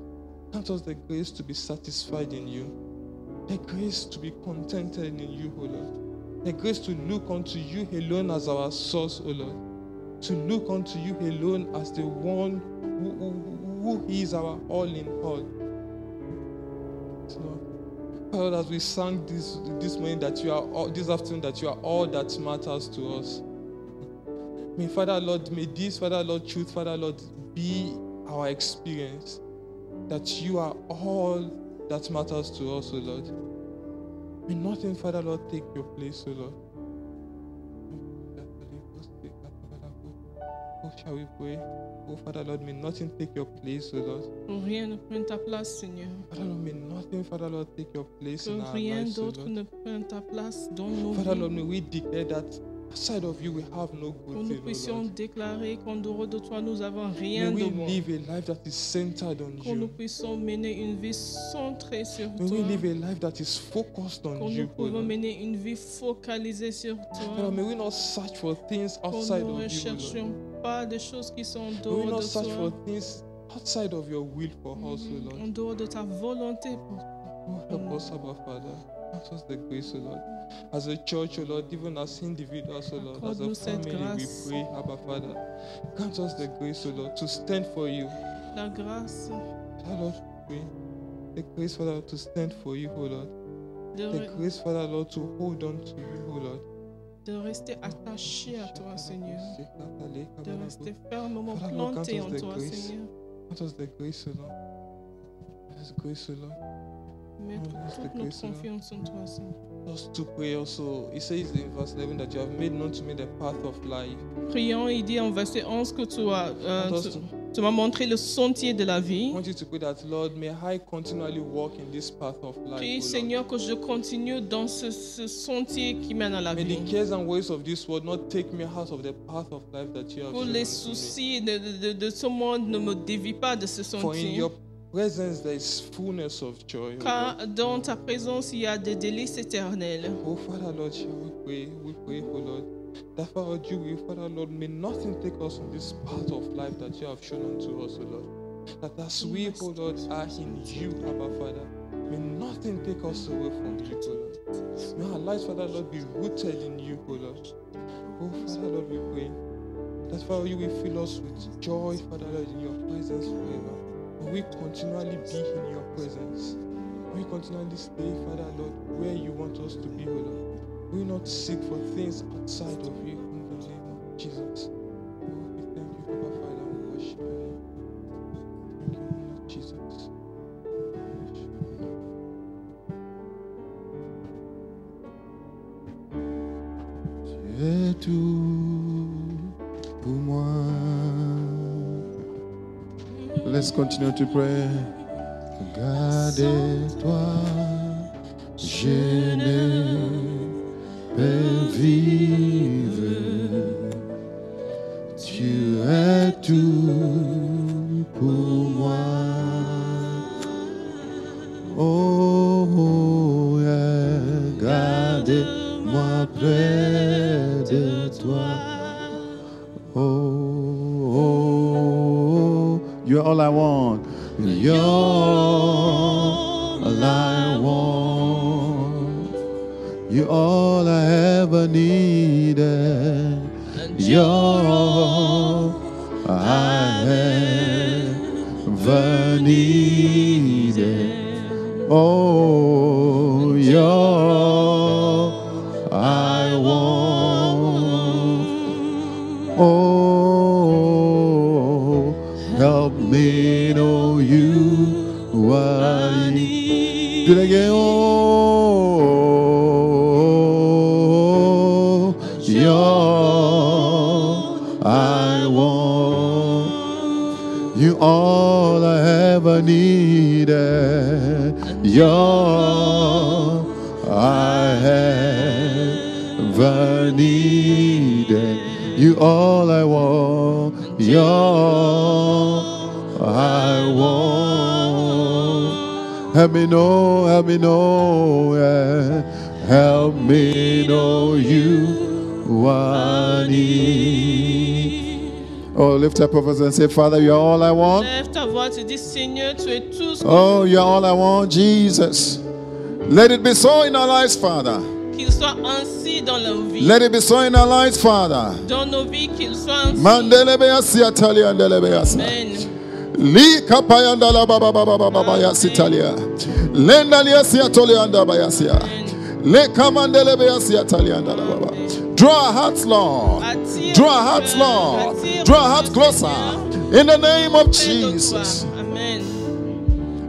Grant us the grace to be satisfied in you. The grace to be contented in you, O Lord. The grace to look unto you alone as our source, O Lord to look unto you alone as the one who, who, who is our all in all. So, Lord, as we sang this this morning that you are all, this afternoon that you are all that matters to us. May Father Lord, may this Father Lord truth, Father Lord, be our experience. That you are all that matters to us, O Lord. May nothing, Father Lord, take your place, O Lord. Oh, shall we pray? Oh, Father Lord, may nothing take your place, O Lord. Rien ne prenne ta place, Seigneur. Father Lord, may nothing, Father Lord, take your place Que in our rien lives, d'autre ne prenne ta place dans nos Father. Lord, may we declare that outside of you we have no Que nous puissions déclarer qu'en dehors de toi, nous avons May rien de we bon. live a life that is centered on Que nous puissions mener une vie centrée sur May toi. Que on nous you, pouvons mener une vie focalisée sur toi. may we not search for things Que outside nous ne recherchions pas des choses qui sont en May we dehors not de search toi. for things outside of your will for us, O En dehors de ta volonté. pour- help us, Abba Father. Grant us the grace, O Lord. As a church, O Lord, even as individuals, O Lord, as a family, we pray, Abba Father. Grant us the grace, O Lord, to stand for you. La grâce Lord, we pray. The grace, Father, to stand for you, O Lord. The grace, Father, Lord, to hold on to you, O Lord. de rester attaché à toi, Seigneur. De rester fermement Father, Lord, grant planté us en toi. Seigneur. Grant us the grace, O Lord. Grant us grace, O Lord. Mettre Lord, toute notre confiance en toi, Seigneur. Us to pray also. It says in verse 11 that you have made known to me the path of life. Prions, il dit en verset 11 que tu, as, euh, tu, m'as montré le sentier de la I vie. want you to pray that, Lord, may I continually walk in this path of life. Prie. Seigneur, que je continue dans ce, ce sentier qui mène à la May the vie. cares and worries of this world not take me out of the path of life that you have Pour shown les soucis de, de- de ce monde ne me dévie pas de ce For in sentier. your presence there is fullness of joy. Car dans ta présence, il y a des délices éternelles. Oh, Father, Lord, we pray? We pray, oh Lord. That Father, you, will, Father, Lord, may nothing take us on this path of life that you have shown unto us, O Lord. That as we, oh Lord, are in you, Abba Father, may nothing take us away from you, O Lord. May our lives, Father, Lord, be rooted in you, O Lord. Oh, Father, Lord, we pray. That, Father, you will fill us with joy, Father, Lord, in your presence forever. We continually be in your presence. We continually stay, Father, Lord, where you want us to be, O Lord. We not seek for things outside of you in the name of Jesus. Continue to pray. Regardez-toi, je ne peux vivre. Need. Do it lift up your voice and say, Father, you're all I want. Lève ta voix, tu dis Seigneur, tu es tout ce Oh, you're all I want, Jesus. Let it be so in our lives, Father. qu'il soit ainsi dans nos vies. Let it be so in our lives, Father. Dans nos vies, qu'il soit ainsi. Mandelebeasi atali andelebeasi. Amen. Li kapayandala baba baba baba baba yasitalia. Lendalia siatoli andabayasia. Le kamandelebeasi atali andala baba. Draw our hearts, Lord. Attire Draw our nos hearts, cœurs. Lord. Attire Draw our nos hearts cœurs, closer. Seigneur. In the name of Près de Jesus. toi. Amen.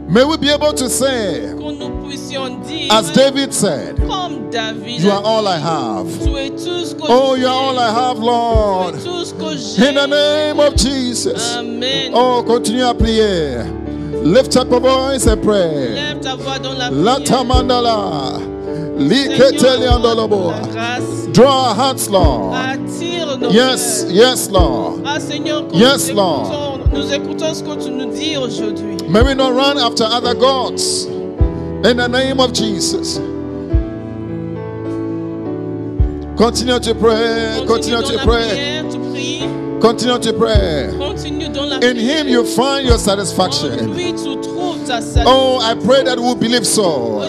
May we be able to say, Que nous puissions dire, as David said, comme David, You a are all I dit, have. tu es tout ce que Oh, j'ai. you're all I have, Tu es Lord. tout ce que j'ai. In the name of Jesus. Amen. Oh, continue à prier. Lift up your voice and pray. Lève ta voix dans la Lata prière. mandala. Liketeliandolobo. Draw our hearts, Lord. Yes, yes, Lord. Ah Yes, Lord. écoutons, nous écoutons ce que tu nous dis aujourd'hui. May we not run after other gods. In the name of Jesus. Continue to pray. Continue to pray. prière. Continue to pray. Continue In. Him you find your satisfaction. lui, tu trouves ta satisfaction. Oh, I pray that we'll believe so.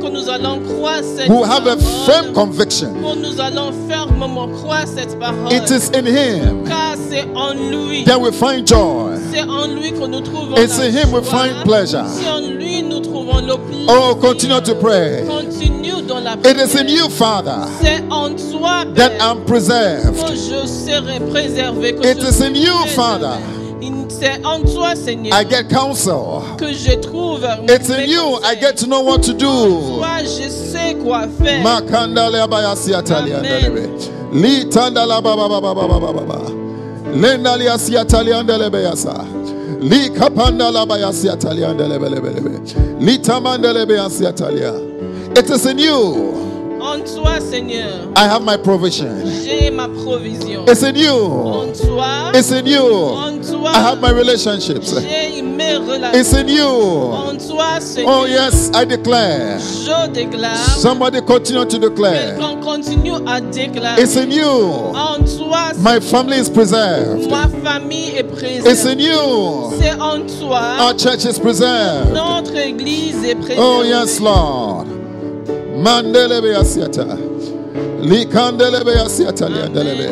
Que nous allons croire cette We'll have a firm conviction. Que nous allons fermement croire cette parole. It is in Him Car c'est en lui. that we find joy. C'est en lui que nous trouvons It's in him we find pleasure. C'est en lui nous trouvons le plaisir. Oh, continue to pray. Continue dans la prière. is in you, Father, C'est en toi, that I'm preserved. que je serai préservé. Que It je is in you, Father. Préservé. C'est en toi, Seigneur, I get counsel. que je trouve. It's mes in you I conseils. get to know what to do. Toi, je sais quoi faire. Makandale abayasi atali Amen. andelebe. Li tandala baba baba baba baba baba. Lendali asi atali andelebe yasa. Li kapandala bayasi atali andelebe lebe lebe. Li tamandelebe asi atalia. It is in you En toi, Seigneur, I have my provision. j'ai ma provision. It's in you. En toi, It's in you. en toi, I have my relationships. j'ai mes It's in you. En toi, Seigneur, Oh yes, I declare. je déclare. Somebody continue to declare. Quelqu'un continue à déclarer. It's in you. En toi, My family is preserved. ma famille est It's in you. C'est en toi. Our church is preserved. Notre église est présente. Oh yes, Lord. Mandelebe asiata. Likandelebe asiata liandelebe.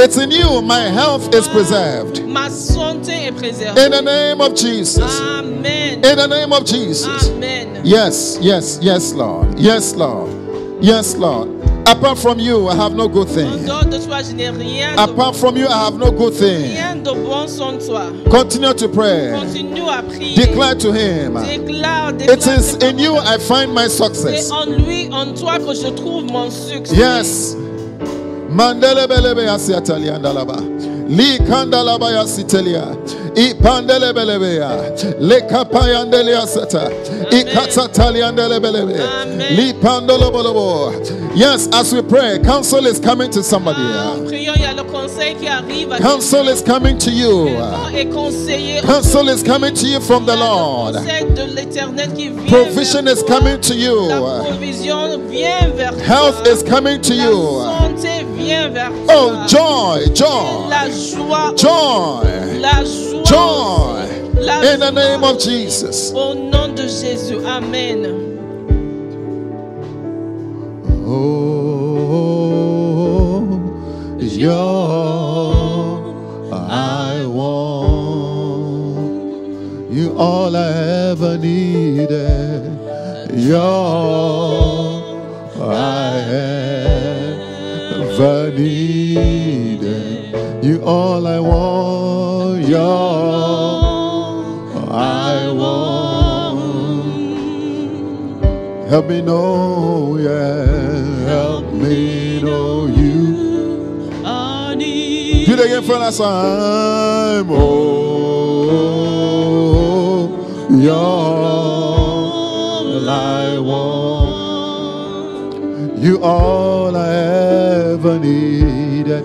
It's in you. My health is ah, preserved. Ma santé est préservée. In the name of Jesus. Amen. In the name of Jesus. Amen. Yes, yes, yes, Lord. Yes, Lord. Yes, Lord. Apart from you, I have no good En thing. dehors de toi, je n'ai rien de, Apart from you, I have no good thing. rien de bon sans toi. Continue to pray. Continue à prier. Declare to Him. Déclare, déclare. It is tes in you paroles. I find my C'est success. en lui, en toi que je trouve mon succès. Yes. Mandelebelebe yasiatali andalaba. Li kandalaba yasitelia. I ipandelebelebea lekapayandelia seta ikatataliandelebelebe lipandolobolobo yes as we pray counsel is coming to somebody counsel is coming to you. Counsel is coming to you from the Lord. provision is coming to you. Health is coming to you. Oh joy joy. Joy joy. In the name of Jesus. Au nom de Jésus. Amen. Oh, you're I want. You all I ever needed. You're I ever needed. You all I want. You're I want. Help me know, yeah. Help me know you. I need Do it again for last time. Oh, you're all I want. You all I ever needed.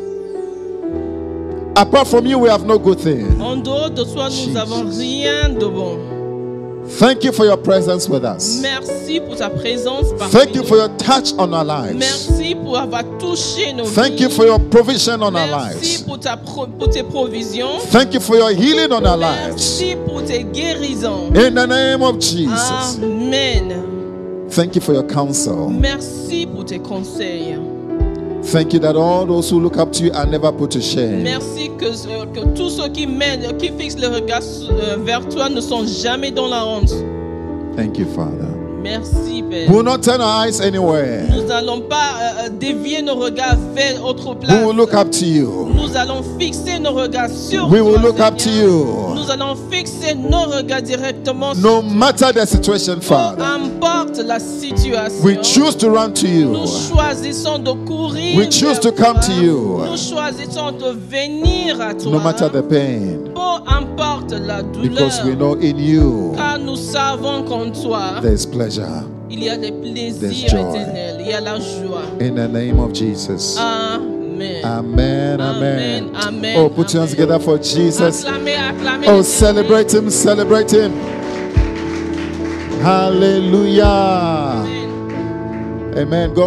Apart from you, we have no good thing. En dehors de toi, nous n'avons rien de bon. Thank you for your presence with us. Merci pour ta présence parmi Thank you nous. for your touch on our lives. Merci pour avoir touché nos Thank vies. you for your provision on our Merci lives. pour, ta pro- pour tes provisions. Thank you for your healing on our lives. Merci pour tes guérisons. In the name of Jesus. Amen. Thank you for your counsel. Merci pour tes conseils. Thank you that all those who look up to you are never put to shame. Merci que, euh, que tous ceux qui mènent, qui fixent le regard euh, vers toi ne sont jamais dans la honte. Thank you, Father. Merci, Père. We will not turn our eyes anywhere. Nous n'allons pas euh, euh, dévier nos regards vers autre We place. will look up to you. Nous allons fixer nos regards sur We will toi, look up to you. Nous allons fixer nos regards directement sur No matter the situation, Peu Father, importe la situation. we choose to run to you. Nous choisissons de courir. We choose vers to come toi. to you. Nous choisissons de venir à toi. No matter the pain, Peu importe la douleur. because we know in you car nous savons qu'en toi, there's pleasure. Il y a des plaisirs éternels. Il y a la joie. In the name of Jesus. Amen. Amen. Amen. Amen, amen, Oh, put your hands together for Jesus. Acclamez, acclamez. Oh, celebrate him, celebrate him. Hallelujah. Amen. Amen. God